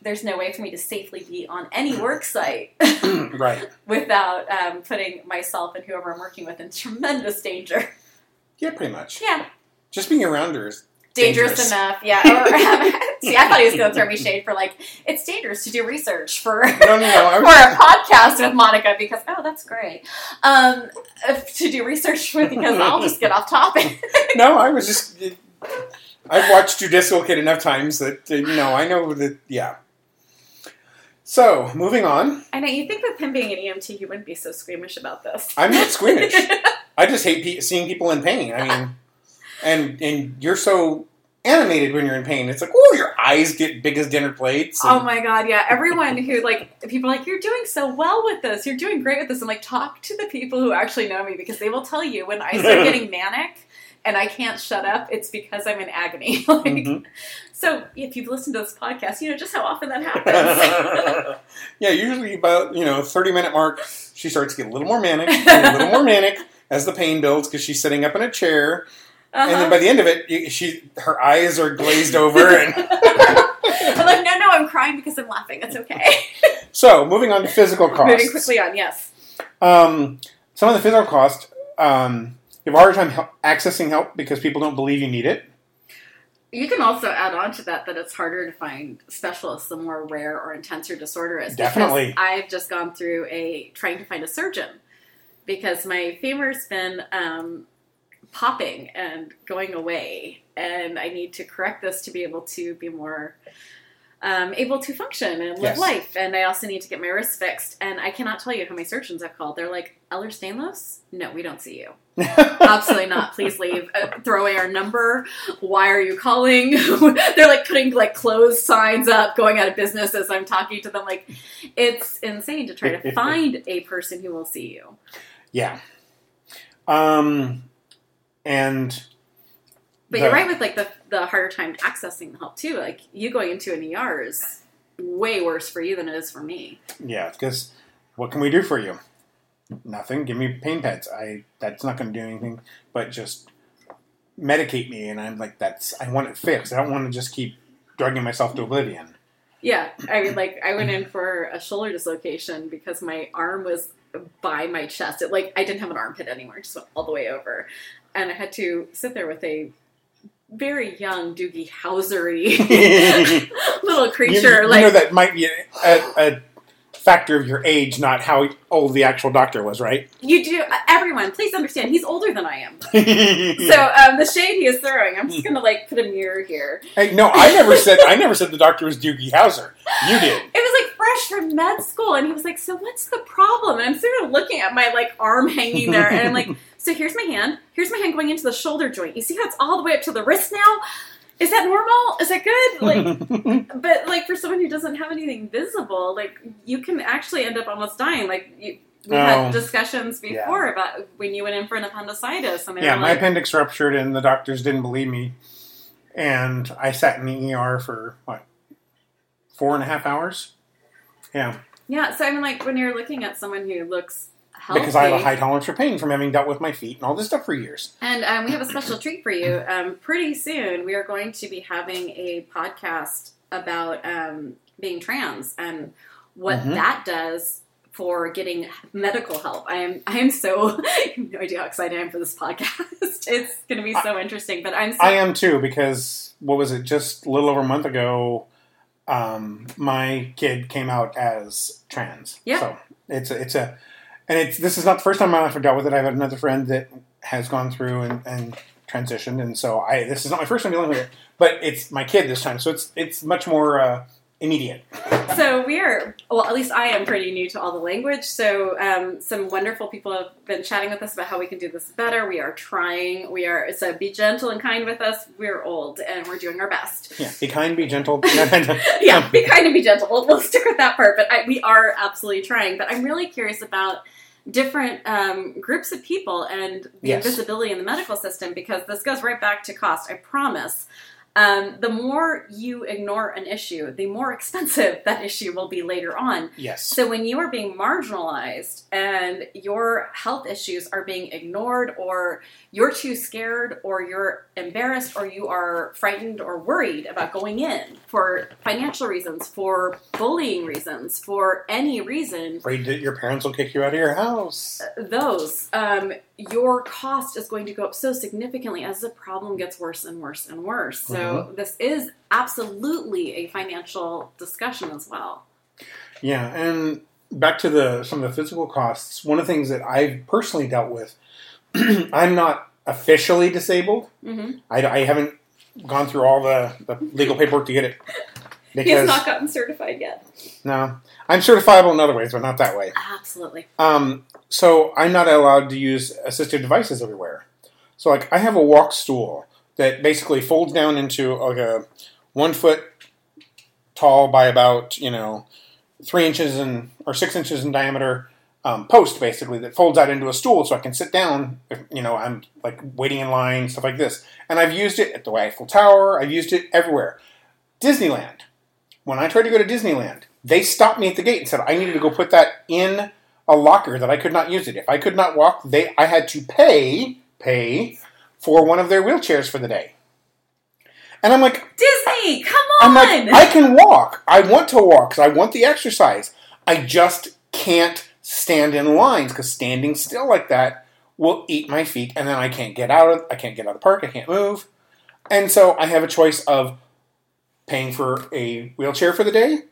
S2: there's no way for me to safely be on any *clears throat* work site *clears throat*
S1: right. *laughs*
S2: without um, putting myself and whoever I'm working with in tremendous danger.
S1: Yeah, pretty much.
S2: Yeah,
S1: Just being around her is
S2: dangerous,
S1: Dangerous.
S2: enough. Yeah. Or, *laughs* see, I thought he was going to throw me *laughs* shade for like it's dangerous to do research for.
S1: no, no, no.
S2: For a podcast with Monica because oh that's great um, to do research with because I'll just get off topic.
S1: no, I was just. I've watched you dislocate enough times that you know I know that. Yeah. So moving on.
S2: I know you think with him being an EMT, he wouldn't be so squeamish about this.
S1: I'm not squeamish. *laughs* I just hate pe- seeing people in pain. I mean, and and you're so animated when you're in pain. It's like, oh, your eyes get big as dinner plates. Oh and-
S2: Oh my god, yeah. Everyone who like people are like, You're doing so well with this, you're doing great with this. I'm like, talk to the people who actually know me because they will tell you when I start *laughs* getting manic and I can't shut up, it's because I'm in agony. *laughs* like
S1: Mhm.
S2: so if you've listened to this podcast, you know just how often that *laughs* happens.
S1: yeah, usually about you know 30 minute mark, she starts to get a little more manic, a little *laughs* more manic as the pain builds because she's sitting up in a chair, and then
S2: Uh-huh.
S1: by the end of it, she her eyes are glazed over. And
S2: I'm like, no, no, I'm crying because I'm laughing. It's okay.
S1: so moving on to physical costs.
S2: Moving quickly on, yes.
S1: Um, some of the physical cost, um, you have a hard time accessing help because people don't believe you need it.
S2: You can also add on to that that it's harder to find specialists the more rare or intense your disorder is.
S1: Definitely.
S2: I've just gone through a trying to find a surgeon because my femur's been um, popping and going away, and I need to correct this to be able to be more um, able to function and live
S1: Yes.
S2: life. And I also need to get my wrist fixed. And I cannot tell you how many surgeons I've called. They're like, Ehlers-Danlos? No, we don't see you. *laughs* Absolutely not. Please leave. Uh, throw away our number. Why are you calling? *laughs* They're like putting like closed signs up, going out of business as I'm talking to them. Like, it's insane to try to *laughs* find a person who will see you.
S1: yeah. Um, and
S2: But you're right with like the the harder time accessing the help too. Like you going into an ER is way worse for you than it is for me.
S1: yeah, because what can we do for you? Nothing. Give me pain pads. I that's not going to do anything, but just medicate me. And I'm like, that's I want it fixed. I don't want to just keep drugging myself to oblivion.
S2: Yeah, I mean, like I went in for a shoulder dislocation because my arm was by my chest. It like I didn't have an armpit anymore; it just went all the way over, and I had to sit there with a very young Doogie Howsery *laughs* *laughs* little
S1: You,
S2: creature.
S1: you
S2: like
S1: know that might be a, a, a factor of your age, not how old the actual doctor was, right?
S2: you do. Everyone, please understand, he's older than I am.
S1: so, *laughs*
S2: So um, the shade he is throwing, I'm just gonna like put a mirror here.
S1: hey, no, I never said I never said the doctor was Doogie Howser. You did.
S2: It was like fresh from med school, and he was like, "So what's the problem?" And I'm sort of looking at my like arm hanging there, and I'm like, "So here's my hand. Here's my hand going into the shoulder joint. You see how it's all the way up to the wrist now? Is that normal? Is that good? Like, *laughs* but like for someone who doesn't have anything visible, like you can actually end up almost dying. Like you, we
S1: Oh.
S2: had discussions before about when you went in for an appendicitis, and
S1: yeah,
S2: were
S1: my
S2: like,
S1: appendix ruptured, and the doctors didn't believe me, and I sat in the ER for what four and a half hours. Yeah,
S2: Yeah, so I mean, like when you're looking at someone who looks healthy.
S1: because I have a high tolerance for pain from having dealt with my feet and all this stuff for years.
S2: And um, we have a special treat for you. Um, pretty soon, we are going to be having a podcast about um, being trans and what
S1: Mhm.
S2: that does for getting medical help. I am I am so *laughs* no idea how excited I am for this podcast. *laughs* It's going to be so interesting. But I'm so,
S1: I am too because what was it? Just a little over a month ago, um, my kid came out as trans.
S2: Yeah.
S1: So it's a, it's a, and it's this is not the first time I've ever dealt with it. I've had another friend that has gone through and, and transitioned, and so I this is not my first time dealing with it, but it's my kid this time, so it's it's much more uh, immediate.
S2: so we are well at least i am pretty new to all the language so um, some wonderful people have been chatting with us about how we can do this better we are trying we are so be gentle and kind with us we're old and we're doing our best
S1: Yeah, be kind, be gentle. *laughs* *laughs*
S2: yeah be *laughs* kind and be gentle we'll, we'll stick with that part but I, we are absolutely trying but i'm really curious about different um, groups of people and the
S1: Yes.
S2: invisibility in the medical system because this goes right back to cost i promise um, the more you ignore an issue, the more *laughs* expensive that issue will be later on.
S1: yes.
S2: So when you are being marginalized and your health issues are being ignored, or you're too scared, or you're embarrassed, or you are frightened or worried about going in for financial reasons, for bullying reasons, for any reason,
S1: Afraid that your parents will kick you out of your house.
S2: those, um, your cost is going to go up so significantly as the problem gets worse and worse and worse. So this is absolutely a financial discussion as well.
S1: Yeah, and back to the some of the physical costs. One of the things that I've personally dealt with, *clears throat* I'm not officially disabled.
S2: hmm
S1: I, I haven't gone through all the, the legal paperwork to get it *laughs*
S2: He has not gotten certified yet.
S1: no, I'm certifiable in other ways, but not that way.
S2: Absolutely.
S1: Um, so I'm not allowed to use assistive devices everywhere. So like I have a walk stool that basically folds down into like a one foot tall by about you know three inches in or six inches in diameter um, post basically that folds out into a stool so I can sit down if you know I'm like waiting in line stuff like this. And I've used it at the Eiffel Tower. I've used it everywhere. Disneyland. When I tried to go to Disneyland, they stopped me at the gate and said I needed to go put that in a locker that I could not use it. If I could not walk, they I had to pay pay for one of their wheelchairs for the day. And I'm like,
S2: Disney, come on!
S1: I'm like, I can walk. I want to walk because I want the exercise. I just can't stand in lines because standing still like that will eat my feet, and then I can't get out of. I can't get out of the park. I can't move, and so I have a choice of paying for a wheelchair for the day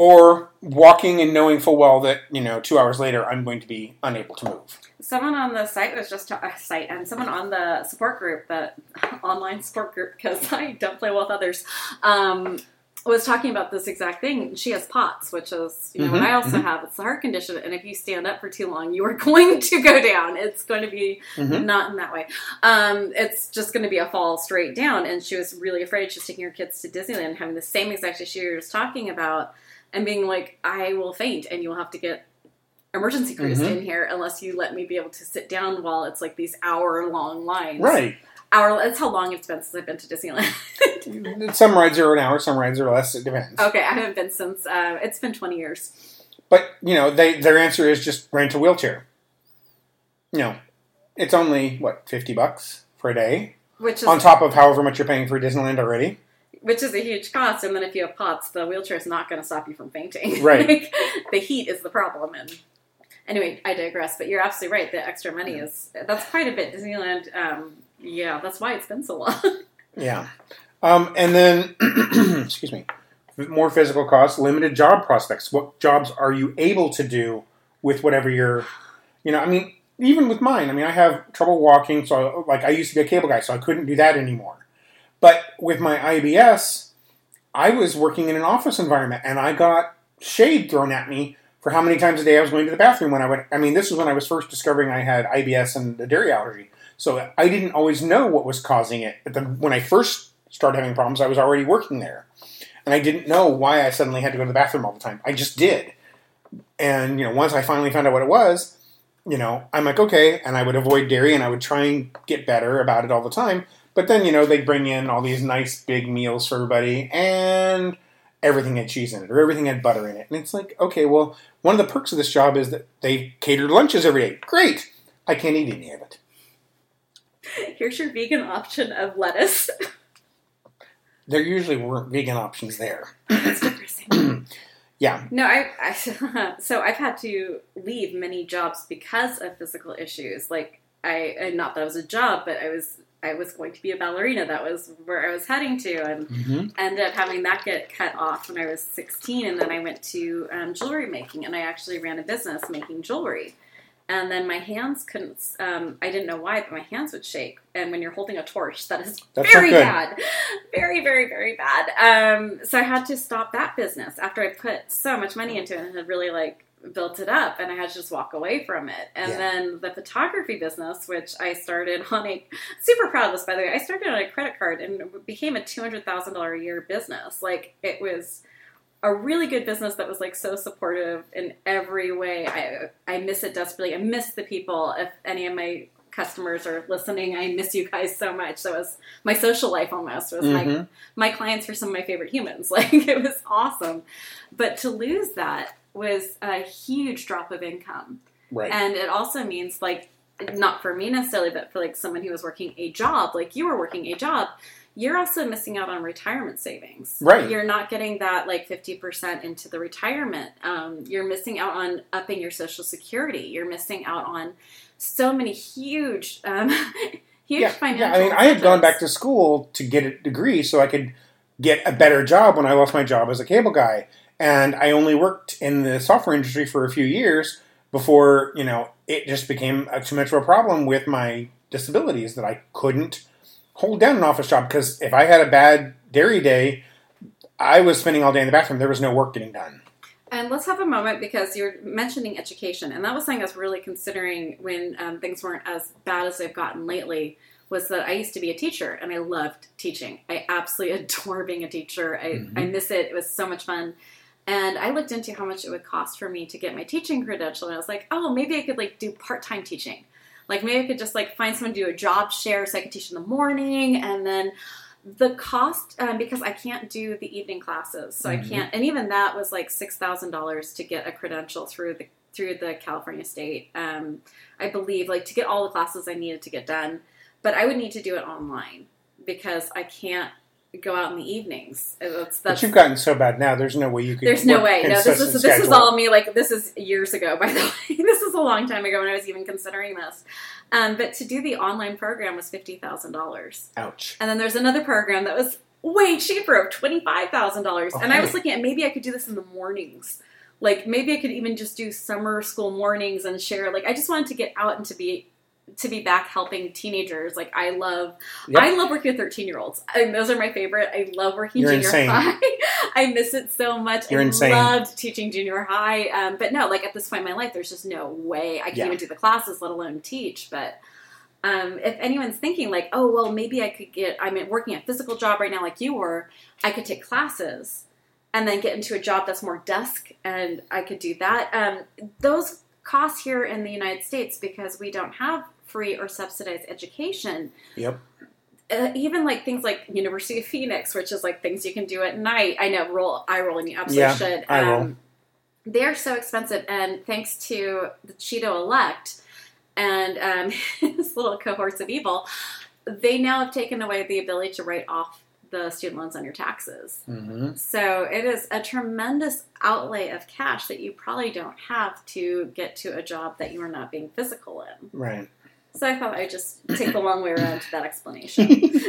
S1: or walking and knowing full well that you know two hours later I'm going to be unable to move.
S2: someone on the site was just a site, and someone on the support group, the online support group, because *laughs* I don't play well with others, um, was talking about this exact thing. She has POTS, which is you know what
S1: Mhm,
S2: I also have. It's the heart condition, and if you stand up for too long, you are *laughs* going to go down. It's going to be
S1: Mhm.
S2: not in that way. Um, it's just going to be a fall straight down. And she was really afraid. She's taking her kids to Disneyland, having the same exact issue you were just talking about, and being like, "I will faint, and you will have to get." Emergency cruised
S1: Mhm.
S2: in here unless you let me be able to sit down while it's like these hour long lines.
S1: Right.
S2: Hour. That's how long it's been since I've been to Disneyland. *laughs*
S1: Some rides are an hour, some rides are less. It depends.
S2: okay, I haven't been since. Uh, it's been twenty years.
S1: But you know, they their answer is just rent a wheelchair. You know, it's only what fifty bucks for a day
S2: Which is
S1: on top of however much you're paying for Disneyland already.
S2: Which is a huge cost. And then if you have POTS, the wheelchair is not going to stop you from fainting. *laughs*
S1: Right.
S2: like, the heat is the problem. And anyway, I digress. But you're absolutely right. The extra money is that's quite a bit. Disneyland. Um, yeah, that's why it's been so long. *laughs*
S1: Yeah, um, and then *clears throat* excuse me, more physical costs, limited job prospects. What jobs are you able to do with whatever you're, you know? I mean, even with mine, I mean, I have trouble walking, so like I used to be a cable guy, so I couldn't do that anymore. But with my IBS, I was working in an office environment, and I got shade thrown at me for how many times a day I was going to the bathroom when I went. I mean, this was when I was first discovering I had IBS and the dairy allergy. So I didn't always know what was causing it. But the, when I first started having problems, I was already working there, and I didn't know why I suddenly had to go to the bathroom all the time. I just did. And you know, once I finally found out what it was, you know, I'm like, okay, and I would avoid dairy, and I would try and get better about it all the time. But then, you know, they'd bring in all these nice big meals for everybody, and everything had cheese in it or everything had butter in it. And it's like, okay, well, one of the perks of this job is that they cater lunches every day. Great. I can't eat any of it.
S2: Here's your vegan option of lettuce.
S1: There usually weren't vegan options there. *coughs*
S2: That's depressing. *clears throat*
S1: Yeah.
S2: No, I, I *laughs* so I've had to leave many jobs because of physical issues. Like I, and not that it was a job, but I was I was going to be a ballerina. That was where I was heading to, and
S1: hmm
S2: ended up having that get cut off when I was 16. And then I went to um, jewelry making, and I actually ran a business making jewelry. And then my hands couldn't. Um, I didn't know why, but my hands would shake. And when you're holding a torch, that is
S1: That's
S2: very bad, very, very, very bad. Um, so I had to stop that business after I put so much money into it and had really like built it up, and I had to just walk away from it. And
S1: Yeah.
S2: then the photography business, which I started *laughs* on a super proud of this, by the way. I started on a credit card and it became a two hundred thousand dollar a year business. Like it was a really good business that was like so supportive in every way. I I miss it desperately. I miss the people. If any of my customers are listening, I miss you guys so much. That was my social life almost. Was my
S1: Mhm.
S2: my clients were some of my favorite humans. *laughs* Like it was awesome. But to lose that was a huge drop of income.
S1: Right.
S2: And it also means like not for me necessarily, but for like someone who was working a job, like you were working a job, you're also missing out on retirement savings.
S1: Right.
S2: You're not getting that like 50% into the retirement. Um, you're missing out on upping your social security. You're missing out on so many huge, um, *laughs* huge
S1: yeah,
S2: financial.
S1: yeah. I mean, I had gone back to school to get a degree so I could get a better job when I lost my job as a cable guy. And I only worked in the software industry for a few years before, you know, it just became a too much of a problem with my disabilities that I couldn't hold down an office job because if I had a bad dairy day, I was spending all day in the bathroom. There was no work getting done.
S2: And let's have a moment because you're mentioning education, and that was something I was really considering when um, things weren't as bad as they've gotten lately. Was that I used to be a teacher and I loved teaching. I absolutely *laughs* adore being a teacher. I,
S1: Mhm.
S2: I miss it. It was so much fun. And I looked into how much it would cost for me to get my teaching credential, and I was like, oh, maybe I could like do part time teaching. Like maybe I could just like find someone to do a job share so I could teach in the morning, and then the cost um, because I can't do the evening classes, so
S1: Mhm.
S2: I can't. And even that was like six thousand dollars to get a credential through the through the California state. Um, I believe like to get all the classes I needed to get done, but I would need to do it online because I can't go out in the evenings. That's,
S1: But you've gotten so bad now. There's no way you could.
S2: there's no way. No, this is this is all me. Like this is years ago. *laughs* By the way, this is a long time ago when I was even considering this. Um, but to do the online program was fifty thousand dollars,
S1: Ouch.
S2: and then there's another program that was way cheaper of twenty five thousand dollars. And I was looking at maybe I could do this in the mornings. Like maybe I could even just do summer school mornings and share. Like I just wanted to get out and to be to be back helping teenagers. Like I love
S1: Yep.
S2: I love working with 13 year olds. And those are my favorite. I love working
S1: You're
S2: junior
S1: insane.
S2: high. *laughs* I miss it so much.
S1: You're
S2: I
S1: insane.
S2: loved teaching junior high. Um, but no, like at this point in my life, there's just no way I can
S1: Yeah.
S2: even do the classes, let alone teach. But um, if anyone's thinking like, oh, well, maybe I could get, I'm working a physical job right now like you were, I could take classes and then get into a job that's more desk and I could do that. Um, those costs here in the United States because we don't have free or subsidized education
S1: Yep.
S2: uh, even like things like University of Phoenix, which is like things you can do at night. I know roll I roll and you absolutely
S1: Yeah,
S2: should. Um,
S1: roll.
S2: They're so expensive, and thanks to the Cheeto elect and um, *laughs* his little cohorts of evil, they now have taken away the ability to write off the student loans on your taxes.
S1: hmm
S2: So it is a tremendous outlay of cash that you probably don't have to get to a job that you are not being physical in.
S1: Right.
S2: So I thought I'd just take the long way around to that explanation. *laughs*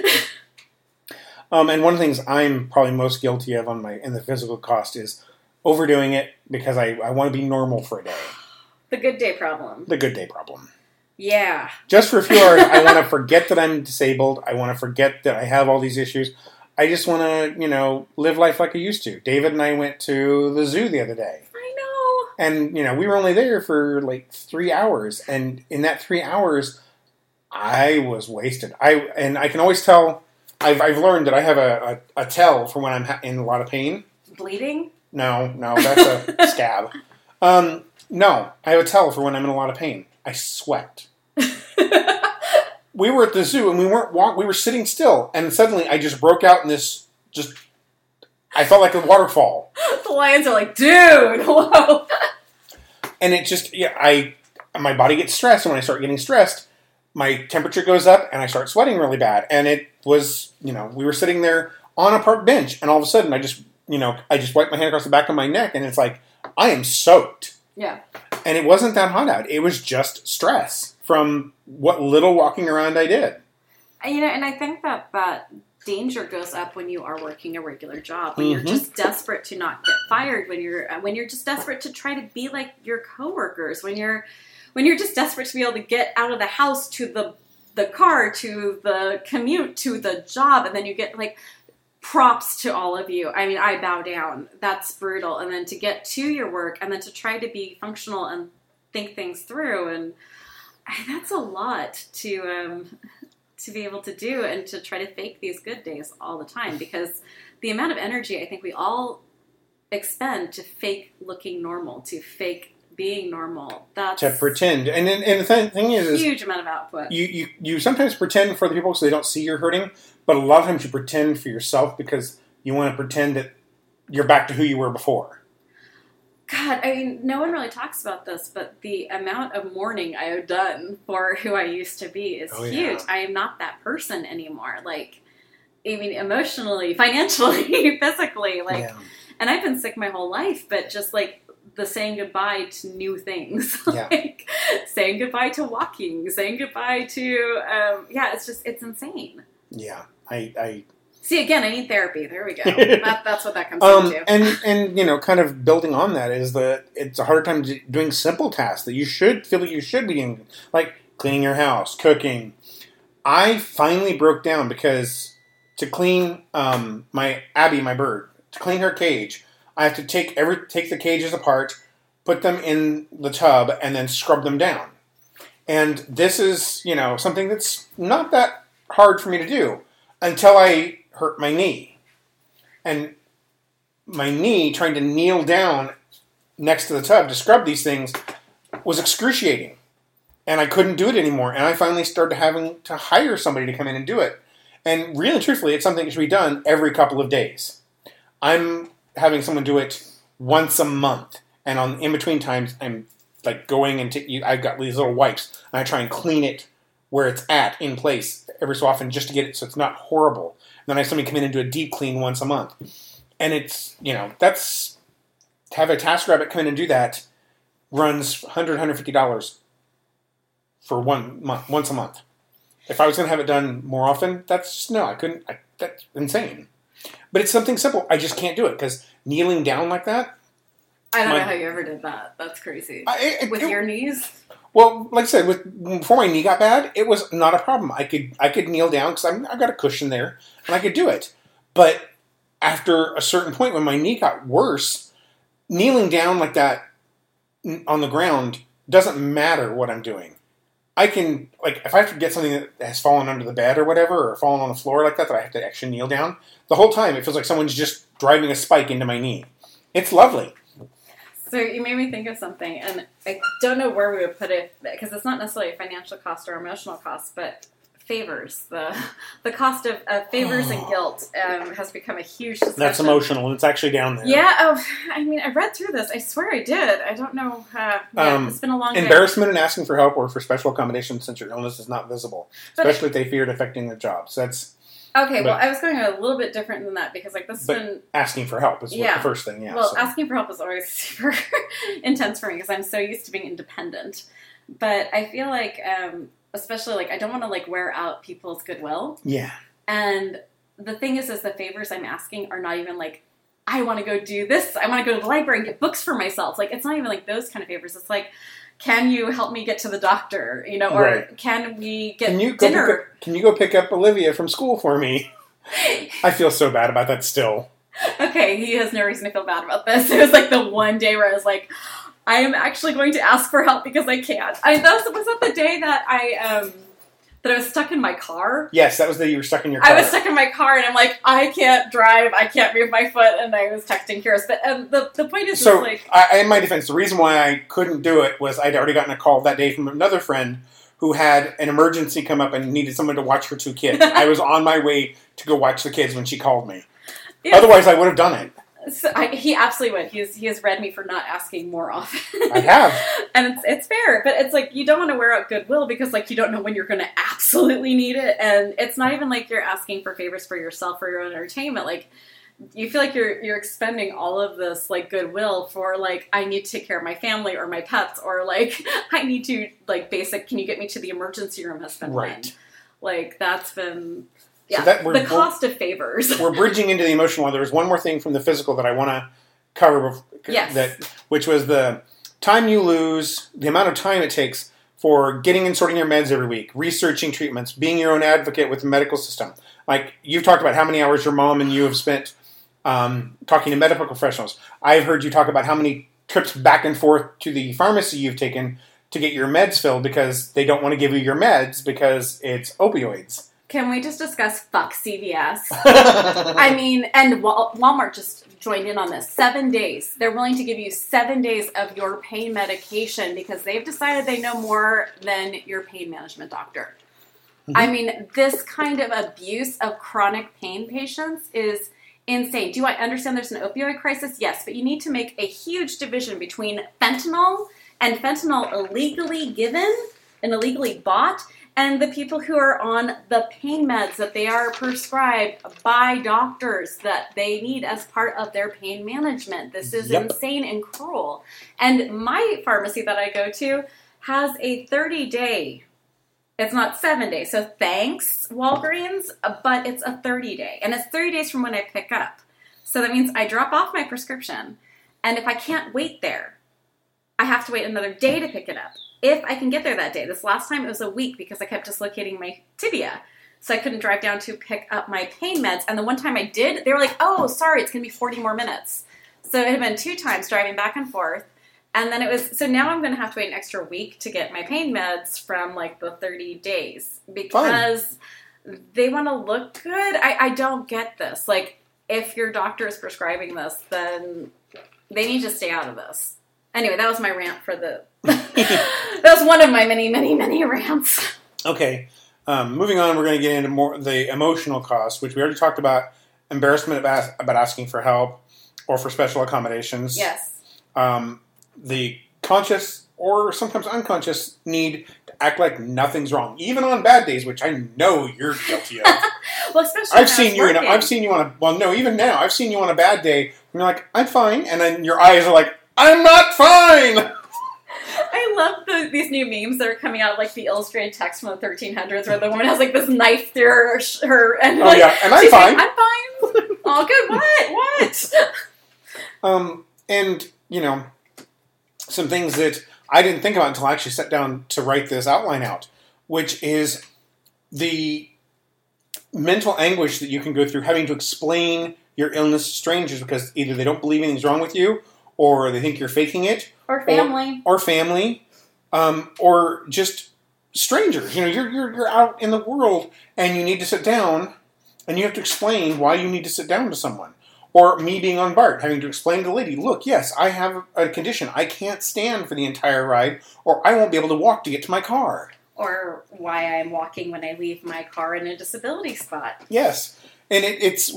S1: Um, and one of the things I'm probably most guilty of on my in the physical cost is overdoing it because I, I want to be normal for a day.
S2: the good day problem.
S1: The good day problem.
S2: Yeah.
S1: Just for a few hours, I want to *laughs* forget that I'm disabled. I want to forget that I have all these issues. I just want to, you know, live life like I used to. David and I went to the zoo the other day. And, you know, we were only there for like three hours. And in that three hours, I was wasted. I And I can always tell, I've, I've learned that I have a, a, a tell for when I'm ha- in a lot of pain.
S2: Bleeding?
S1: No, no, that's a *laughs* scab. Um, no, I have a tell for when I'm in a lot of pain. I sweat. We were at the zoo and we weren't walk. We were sitting still, and suddenly I just broke out in this just I felt like a waterfall. *laughs*
S2: the lions are like, dude, *laughs* whoa.
S1: And it just yeah i my body gets stressed and when i start getting stressed my temperature goes up and i start sweating really bad. And it was you know we were sitting there on a park bench and all of a sudden i just you know i just wiped my hand across the back of my neck and it's like i am soaked.
S2: Yeah.
S1: and it wasn't that hot out. It was just stress from what little walking around i did.
S2: You know, and I think that that danger goes up when you are working a regular job, when you're
S1: Mhm.
S2: just desperate to not get fired, when you're uh, when you're just desperate to try to be like your coworkers, when you're when you're just desperate to be able to get out of the house to the the car to the commute to the job, and then you get like props to all of you. I mean, I bow down. That's brutal. And then to get to your work and then to try to be functional and think things through and that's a lot to um, to be able to do and to try to fake these good days all the time because the amount of energy I think we all expend to fake looking normal, to fake being normal. That's
S1: to pretend and then, and the th- thing is,
S2: a
S1: is
S2: huge amount of output.
S1: you, you you sometimes pretend for the people so they don't see you're hurting, but a lot of times you pretend for yourself because you want to pretend that you're back to who you were before.
S2: God, I mean, no one really talks about this, but the amount of mourning I have done for *laughs* who I used to be is
S1: Oh, yeah.
S2: huge. I am not that person anymore. Like, I mean, emotionally, *laughs* financially, *laughs* physically, like,
S1: yeah.
S2: and I've been sick my whole life, but just like the saying goodbye to new things,
S1: Yeah.
S2: like saying goodbye to walking, saying goodbye to, um, yeah, it's just, it's insane.
S1: yeah, I, I
S2: See, again, I need therapy. There we go. *laughs* that, that's what that comes
S1: um,
S2: down to.
S1: and and you know, kind of building on that is that it's a harder time doing simple tasks that you should feel like you should be doing, like cleaning your house, cooking. I finally broke down because to clean um, my Abby, my bird, to clean her cage, I have to take every take the cages apart, put them in the tub, and then scrub them down. And this is you know something that's not that hard for me to do until I hurt my knee, and my knee trying to kneel down next to the tub to scrub these things was excruciating. And I couldn't do it anymore. And I finally started having to hire somebody to come in and do it. And really, truthfully, it's something that should be done every couple of days. I'm having someone do it once a month. And on in between times, I'm like going and t- I've got these little wipes, and I try and clean it where it's at in place every so often just to get it so it's not horrible. And then I have somebody come in and do a deep clean once a month and it's you know that's to have a TaskRabbit come in and do that runs 100 150 dollars for one month once a month if i was going to have it done more often that's just no i couldn't I, that's insane but it's something simple i just can't do it because kneeling down like that
S2: I don't
S1: my-
S2: know how you ever did that. That's crazy.
S1: I, it,
S2: With
S1: it-
S2: your knees?
S1: Well like i said with before my knee got bad it was not a problem. I could i could kneel down because i've got a cushion there and i could do it. But after a certain point when my knee got worse kneeling down like that on the ground doesn't matter what i'm doing. I can like if i have to get something that has fallen under the bed or whatever or fallen on the floor like that that i have to actually kneel down the whole time it feels like someone's just driving a spike into my knee. It's lovely
S2: So you made me think of something, and I don't know where we would put it because it's not necessarily a financial cost or emotional cost, but favors the *laughs* the cost of, of favors and *sighs* guilt um, has become a huge discussion.
S1: that's emotional and it's actually down there
S2: Yeah. Oh, *laughs* I mean, I read through this. I swear I did. I don't know. Uh, yeah,
S1: Um,
S2: it's been a long day.
S1: Embarrassment in asking for help or for special accommodations since your illness is not visible,
S2: But-
S1: especially if they fear it affecting their jobs. That's
S2: Okay. well, I was going a little bit different than that because like this has
S1: But-
S2: been
S1: asking for help is what
S2: Yeah.
S1: the first thing. Yeah.
S2: well,
S1: so.
S2: asking for help is always *laughs* super intense for me because I'm so used to being independent. But I feel like, um, especially like I don't want to like wear out people's goodwill.
S1: yeah.
S2: And the thing is, is the favors I'm asking are not even like I want to go do this. I want to go to the library and get books for myself. Like it's not even like those kind of favors. It's like, can you help me get to the doctor? You know, or
S1: Right.
S2: can we get
S1: Can you
S2: dinner?
S1: up, Can you go pick up Olivia from school for me? *laughs* I feel so bad about that still.
S2: okay, he has no reason to feel bad about this. *laughs* It was like the one day where I was like, I am actually going to ask for help because I can't. I that was, was that the day that I um that I was stuck in my car.
S1: Yes, that was the you were stuck in your car.
S2: I was stuck in my car and I'm like, I can't drive, I can't move my foot, and I was texting Kyrus. But um, the the point is,
S1: So,
S2: is like,
S1: I, in my defense, the reason why I couldn't do it was I'd already gotten a call that day from another friend who had an emergency come up and needed someone to watch her two kids. *laughs* I was on my way to go watch the kids when she called me.
S2: Yes.
S1: Otherwise, I would have done it.
S2: So I, he absolutely would. He has, he has read me for not asking more often.
S1: I have. *laughs*
S2: and it's it's fair, but it's like you don't want to wear out goodwill because like you don't know when you're going to absolutely need it, and it's not even like you're asking for favors for yourself or your own entertainment. Like you feel like you're you're expending all of this like goodwill for like I need to take care of my family or my pets or like *laughs* I need to like basic. Can you get me to the emergency room? Has been
S1: Right.
S2: Like that's been yeah
S1: that we're-
S2: the cost of favors. *laughs*
S1: We're bridging into the emotional. one. There's one more thing from the physical that I want to cover. bef-
S2: Yes.
S1: That which was the time you lose, the amount of time it takes for getting and sorting your meds every week, researching treatments, being your own advocate with the medical system. Like you've talked about how many hours your mom and you have spent um, talking to medical professionals. I've heard you talk about how many trips back and forth to the pharmacy you've taken to get your meds filled because they don't want to give you your meds because it's opioids.
S2: Can we just discuss fuck CVS? *laughs* I mean, and Wal- Walmart just joined in on this. Seven days. They're willing to give you seven days of your pain medication because they've decided they know more than your pain management doctor. Mm-hmm. I mean, this kind of abuse of chronic pain patients is insane. Do I understand there's an opioid crisis? Yes, but you need to make a huge division between fentanyl and fentanyl illegally given and illegally bought and the people who are on the pain meds that they are prescribed by doctors that they need as part of their pain management. This is
S1: Yep.
S2: insane and cruel. And my pharmacy that I go to has a 30 day it's not seven days. So thanks, Walgreens, but it's a 30 day. And it's 30 days from when I pick up. So that means I drop off my prescription. And if I can't wait there, I have to wait another day to pick it up. If I can get there that day. This last time it was a week because I kept dislocating my tibia. So I couldn't drive down to pick up my pain meds. And the one time I did, they were like, oh, sorry, it's going to be 40 more minutes. So it had been two times driving back and forth. And then it was, so now I'm going to have to wait an extra week to get my pain meds from like the 30 days because they want to look good. I, I don't get this. Like, if your doctor is prescribing this, then they need to stay out of this. Anyway, that was my rant for the. *laughs* that was one of my many, many, many rants.
S1: Okay. Um, moving on, we're going to get into more the emotional cost, which we already talked about. Embarrassment about, about asking for help or for special accommodations.
S2: Yes.
S1: Um, the conscious or sometimes unconscious need to act like nothing's wrong, even on bad days, which I know you're guilty of. *laughs*
S2: Well, especially
S1: I've seen you. In a,
S2: working.
S1: I've seen you on a. Well, no, even now, I've seen you on a bad day. And you're like, I'm fine, and then your eyes are like, I'm not fine. *laughs*
S2: I love the, these new memes that are coming out, like the illustrated text from the 1300s, where the woman has like this knife through her, her and
S1: Oh
S2: like,
S1: yeah, and I'm fine.
S2: like, I'm fine. All good. What? What? *laughs*
S1: Um, and you know, some things that I didn't think about until I actually sat down to write this outline out, which is the mental anguish that you can go through having to explain your illness to strangers because either they don't believe anything's wrong with you, or they think you're faking it,
S2: Or family.
S1: or family, um, or just strangers. You know, you're, you're you're out in the world and you need to sit down, and you have to explain why you need to sit down to someone. Or me being on BART, having to explain to the lady, look, yes, I have a condition. I can't stand for the entire ride, or I won't be able to walk to get to my car.
S2: or why I'm walking when I leave my car in a disability spot.
S1: Yes, and it, it's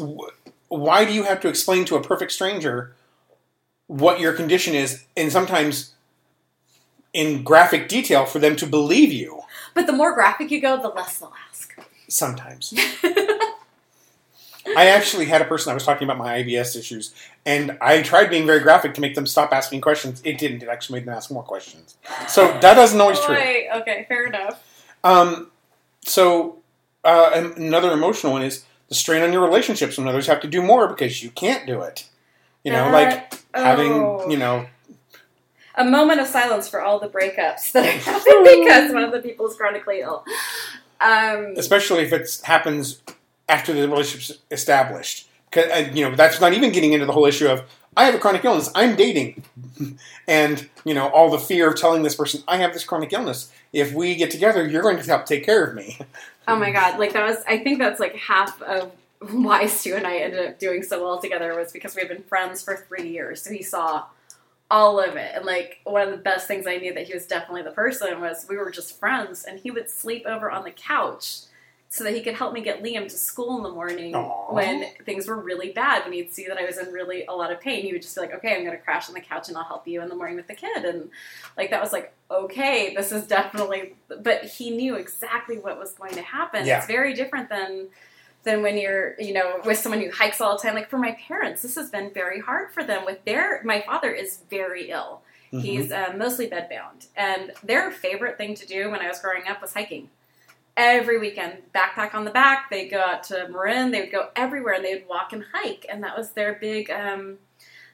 S1: why do you have to explain to a perfect stranger what your condition is, and sometimes in graphic detail for them to believe you?
S2: But the more graphic you go, the less they'll ask.
S1: Sometimes. *laughs* I actually had a person I was talking about my IBS issues, and I tried being very graphic to make them stop asking questions. It didn't. It actually made them ask more questions. So that isn't always true.
S2: Boy, okay, fair enough.
S1: Um, so uh, another emotional one is the strain on your relationships when others have to do more because you can't do it. You know, like
S2: That-
S1: having
S2: oh.
S1: you know
S2: a moment of silence for all the breakups that are *laughs* happening because one of the people is chronically ill. Um,
S1: especially if it happens after the relationship's established. 'Cause, uh, you know, that's not even getting into the whole issue of I have a chronic illness. I'm dating, *laughs* and you know, all the fear of telling this person I have this chronic illness. If we get together, you're going to help take care of me.
S2: oh my god, like that was. I think that's like half of *laughs* why Stu and I ended up doing so well together was because we've been friends for three years. So he saw all of it, and like one of the best things I knew that he was definitely the person was we were just friends, and he would sleep over on the couch. so that he could help me get Liam to school in the morning
S1: Aw.
S2: when things were really bad. When he'd see that I was in really a lot of pain, he would just be like, "Okay, I'm going to crash on the couch and I'll help you in the morning with the kid." And like that was like, "Okay, this is definitely." But he knew exactly what was going to happen.
S1: Yeah.
S2: It's very different than than when you're, you know, with someone who hikes all the time. Like for my parents, this has been very hard for them. With their, my father is very ill.
S1: Mhm.
S2: He's uh, mostly bedbound, and their favorite thing to do when I was growing up was hiking. Every weekend, backpack on the back, they'd go out to Marin. They would go everywhere, and they would walk and hike, and that was their big, um,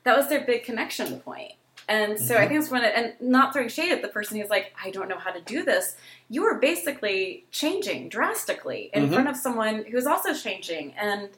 S2: that was their big connection point. And so I
S1: Mhm.
S2: think it's when, it, and not throwing shade at the person who's like, I don't know how to do this. You are basically changing drastically in
S1: Mhm.
S2: front of someone who's also changing, and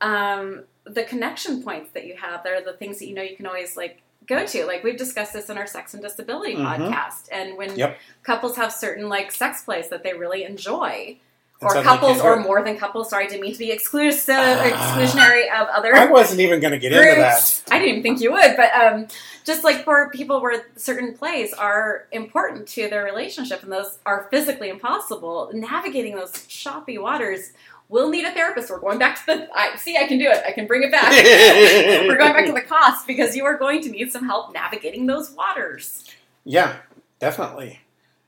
S2: um, the connection points that you have, they're the things that you know you can always like go to. Like we've discussed this in our sex and disability
S1: Mhm.
S2: podcast, and when
S1: Yep.
S2: couples have certain like sex plays that they really enjoy. Or couples, or more than couples. Sorry, I didn't mean to be exclusive,
S1: Ah.
S2: exclusionary of other
S1: I wasn't even going to get into that.
S2: I didn't even think you would, but um, just like for people where certain plays are important to their relationship and those are physically impossible, navigating those choppy waters will need a therapist. We're going back to the. I see. I can do it. I can bring it back. *laughs* We're going back to the cost because you are going to need some help navigating those waters.
S1: Yeah, definitely.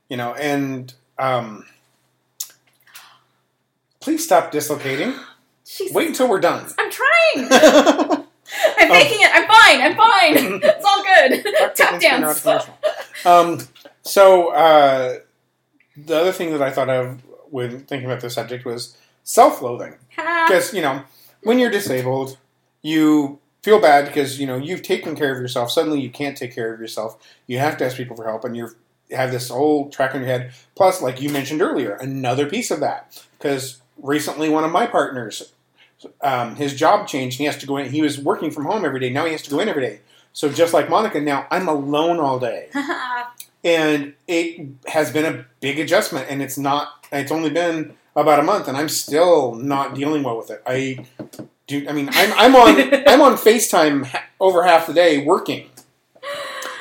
S1: You know, and um, please stop dislocating. *gasps*
S2: Jesus,
S1: Wait until we're done.
S2: I'm trying. *laughs* I'm making it. I'm fine. I'm fine. *laughs* It's all good. Tap dance.
S1: um, so uh, the other thing that I thought of when thinking about this subject was self-loathing. Because you know, when you're disabled, you feel bad because you know you've taken care of yourself. Suddenly, you can't take care of yourself. You have to ask people for help, and you have this whole track in your head. Plus, like you mentioned earlier, another piece of that because recently one of my partners, um, his job changed. And he has to go in. He was working from home every day. Now he has to go in every day. So just like Monica, now I'm alone all day *laughs* and it has been a big adjustment and it's not it's only been about a month and i'm still not dealing well with it i do i mean i'm, I'm on *laughs* i'm on facetime ha- over half the day working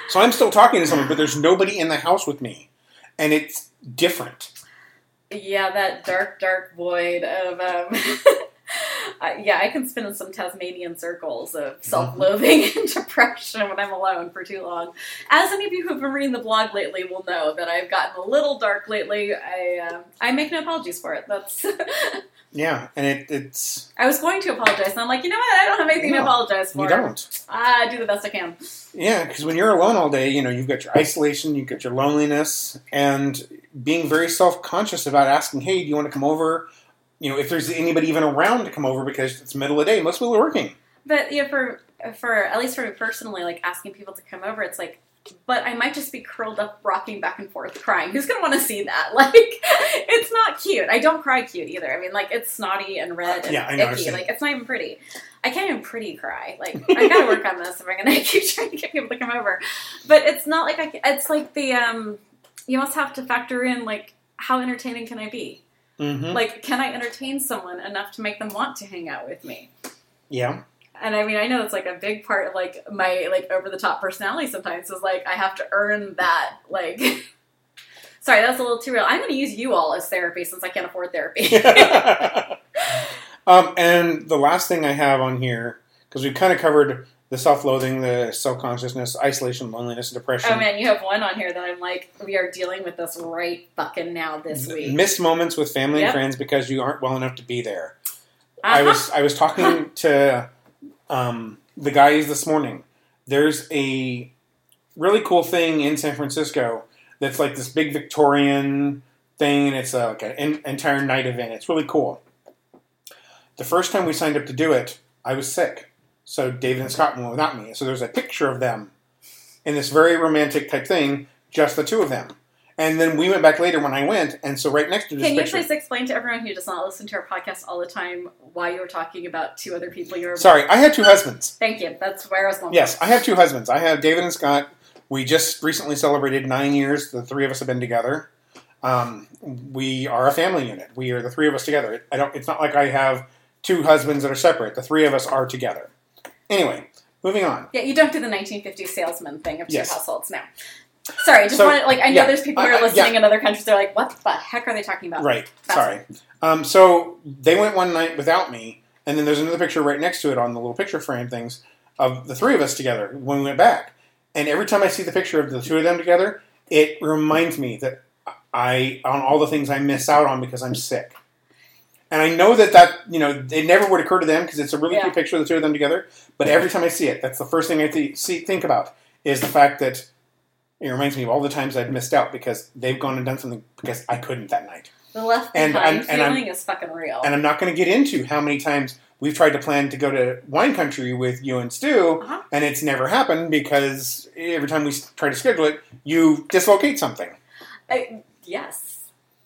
S1: so i'm still talking to someone but there's nobody in the house with me and it's different
S2: Yeah, that dark, dark void of um, *laughs* uh, yeah, I can spin in some Tasmanian circles of self-loathing *laughs* and depression when I'm alone for too long. As any of you who've been reading the blog lately will know, that I've gotten a little dark lately. I uh, I make no apologies for it. That's *laughs*
S1: yeah and it, it's
S2: I was going to apologize, and I'm like, you know what? I don't have anything to apologize for.
S1: you don't
S2: I do the best I can.
S1: yeah because when you're alone all day you know you've got your isolation you've got your loneliness and being very self-conscious about asking hey do you want to come over you know if there's anybody even around to come over because it's middle of the day most people are working
S2: But yeah, for for at least for me personally, like asking people to come over, it's like, but I might just be curled up, rocking back and forth, crying. Who's gonna want to see that? *laughs* Like, it's not cute. I don't cry cute either. I mean, like it's snotty and red and
S1: Yeah, I know,
S2: icky. Like it's not even pretty. I can't even pretty cry. Like I gotta work on this if I'm gonna *laughs* keep trying to get people to come over. But it's not like I. It's like the um. You must have to factor in like how entertaining can I be?
S1: mm-hmm.
S2: Like, can I entertain someone enough to make them want to hang out with me?
S1: yeah
S2: And I mean, I know that's like a big part of like my like over the top personality. Sometimes is like I have to earn that. Like, *laughs* sorry, that's a little too real. I'm going to use you all as therapy since I can't afford therapy. *laughs* *laughs*
S1: um, and the last thing I have on here, because we've kind of covered the self-loathing, the self-consciousness, isolation, loneliness, depression,
S2: oh man, you have one on here that I'm like, we are dealing with this right fucking now this week.
S1: missed moments with family
S2: Yep.
S1: and friends because you aren't well enough to be there. I
S2: Uh-huh.
S1: was I was talking *laughs* to um, the guys this morning. There's a really cool thing in San Francisco that's like this big Victorian thing, and it's uh, like an entire night event. It's really cool. The first time we signed up to do it, I was sick, so David and Scott went without me. So there's a picture of them in this very romantic type thing, just the two of them. And then we went back later when I went, and so right next to this
S2: Can you
S1: picture.
S2: please explain to everyone who does not listen to our podcast all the time why you were talking about two other people you were?
S1: Sorry, I had two husbands.
S2: Thank you. That's where I was going.
S1: Yes, I have two husbands. I have David and Scott. We just recently celebrated nine years. The three of us have been together. Um, we are a family unit. We are the three of us together. I don't. It's not like I have two husbands that are separate. The three of us are together. Anyway, moving on.
S2: Yeah, you don't do the 1950s salesman thing of two
S1: Yes.
S2: households now. Sorry, I just
S1: So,
S2: wanted like I know
S1: yeah,
S2: there's people who are
S1: uh,
S2: listening in other countries. They're like, "What the heck are they talking about?"
S1: Right.
S2: That's
S1: Sorry. Um, so they went one night without me, and then there's another picture right next to it on the little picture frame things of the three of us together when we went back. And every time I see the picture of the two of them together, it reminds me that I on all the things I miss out on because I'm sick. And I know that that you know it never would occur to them because it's a really
S2: Yeah.
S1: cute picture of the two of them together. But every time I see it, that's the first thing I th- see think about is the fact that it reminds me of all the times I've missed out because they've gone and done something because I couldn't that night.
S2: The left
S1: And-
S2: behind
S1: and- and I'm-
S2: feeling is fucking real.
S1: And I'm not going to get into how many times we've tried to plan to go to wine country with you and Stu,
S2: Uh-huh.
S1: and it's never happened because every time we try to schedule it, you dislocate something.
S2: I, yes,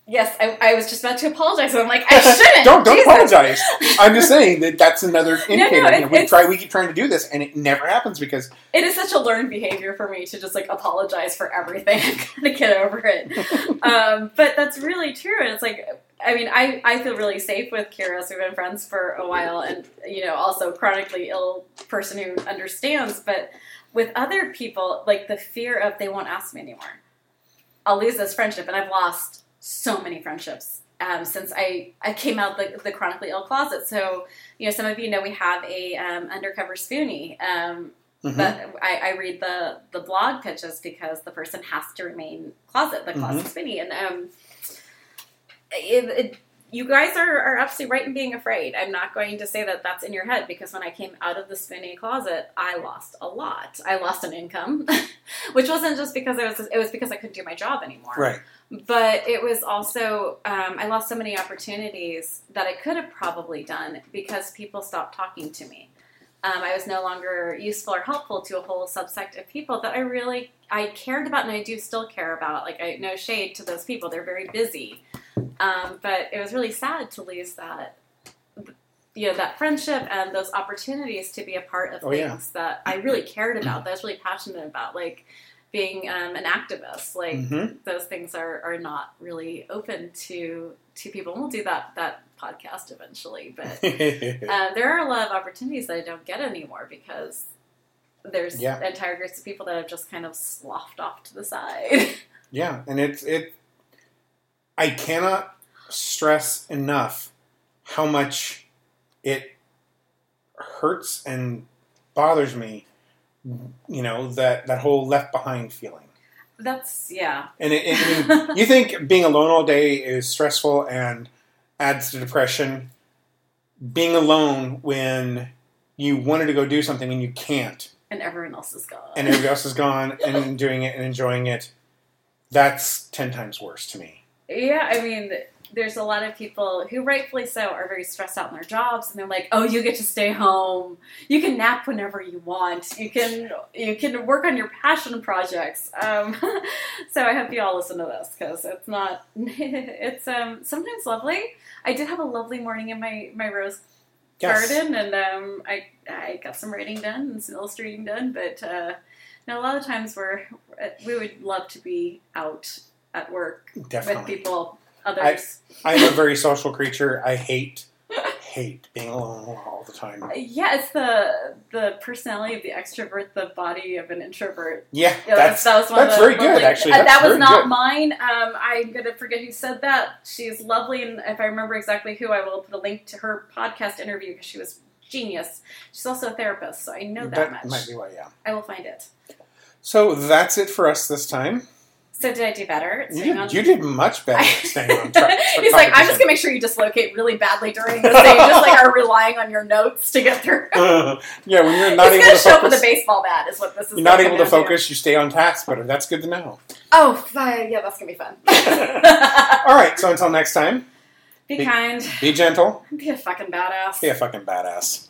S2: yes. I, I was just about to apologize. I'm like, I shouldn't. *laughs*
S1: don't don't
S2: Jesus.
S1: apologize. I'm just saying that that's another *laughs* indicator. You know,
S2: it-
S1: we try we keep trying to do this, and it never happens because
S2: It is such a learned behavior for me to just like apologize for everything. *laughs* I gotta get over it. um, but that's really true. And it's like, I mean, I, I feel really safe with Kira. So we've been friends for a while, and you know, also chronically ill person who understands. But with other people, like the fear of they won't ask me anymore. I'll lose this friendship, and I've lost so many friendships um, since I, I came out the, the chronically ill closet. So you know, some of you know we have a um, undercover spoonie. Um,
S1: Mhm.
S2: but I, I read the the blog pitches because the person has to remain closet, the closet spoonie, and um, it, it, you guys are, are absolutely right in being afraid. I'm not going to say that that's in your head because when I came out of the spoonie closet, I lost a lot. I lost an income, *laughs* which wasn't just because I was it was because I couldn't do my job anymore
S1: right,
S2: but it was also um, I lost so many opportunities that I could have probably done because people stopped talking to me. Um, I was no longer useful or helpful to a whole subsect of people that I really I cared about and I do still care about. Like I no shade to those people; they're very busy, um, but it was really sad to lose that. You know that friendship and those opportunities to be a part of
S1: Oh,
S2: things
S1: yeah.
S2: that I really cared about, that I was really passionate about, like being um, an activist. Like
S1: Mhm.
S2: those things are, are not really open to to people. And we'll do that that podcast eventually, but *laughs* uh, there are a lot of opportunities that I don't get anymore because there's
S1: Yeah.
S2: entire groups of people that have just kind of sloughed off to the side. *laughs*
S1: yeah, and it's it. I cannot stress enough how much it hurts and bothers me. You know that that whole left behind feeling.
S2: That's yeah,
S1: And it, it, I mean, *laughs* you think being alone all day is stressful and adds to depression. Being alone when you wanted to go do something and you can't,
S2: and everyone else is gone.
S1: and everybody else is gone and doing it and enjoying it, that's ten times worse to me.
S2: Yeah, I mean, there's a lot of people who, rightfully so, are very stressed out in their jobs, and they're like, "Oh, you get to stay home. You can nap whenever you want. You can you can work on your passion projects." Um, *laughs* so I hope you all listen to this because it's not. *laughs* It's um sometimes lovely. I did have a lovely morning in my my rose
S1: Yes.
S2: garden, and um, I I got some writing done and some illustrating done, but uh, no, a lot of times we're we would love to be out at work with people, others.
S1: I'm a very *laughs* social creature. I hate hate being alone all the time.
S2: yeah, it's the the personality of the extrovert, the body of an introvert.
S1: Yeah,
S2: Yeah,
S1: that's
S2: that was one
S1: that's
S2: of the
S1: very good, actually.
S2: uh, that was not
S1: good.
S2: mine. Um, I'm gonna forget who said that. She's lovely, and if I remember exactly who, I will put a link to her podcast interview because she was genius. She's also a therapist, so I know that, much.
S1: might be why. Yeah.
S2: I will find it.
S1: So that's it for us this time.
S2: So did I do better?
S1: You did,
S2: on-
S1: you did much better *laughs* staying on track.
S2: He's like, I'm just gonna make sure you dislocate really badly during this thing. just like are relying on your notes to get through.
S1: gonna. *laughs* yeah, when you're not
S2: He's
S1: able to
S2: show up with a
S1: focus,
S2: baseball bat. Is what this is.
S1: you're not able to
S2: do.
S1: focus. You stay on task better. That's good to know.
S2: Oh, fine. yeah, that's gonna be fun. *laughs*
S1: All right. So until next time,
S2: be
S1: Be-
S2: kind.
S1: be gentle.
S2: Be a fucking badass.
S1: Be a fucking badass.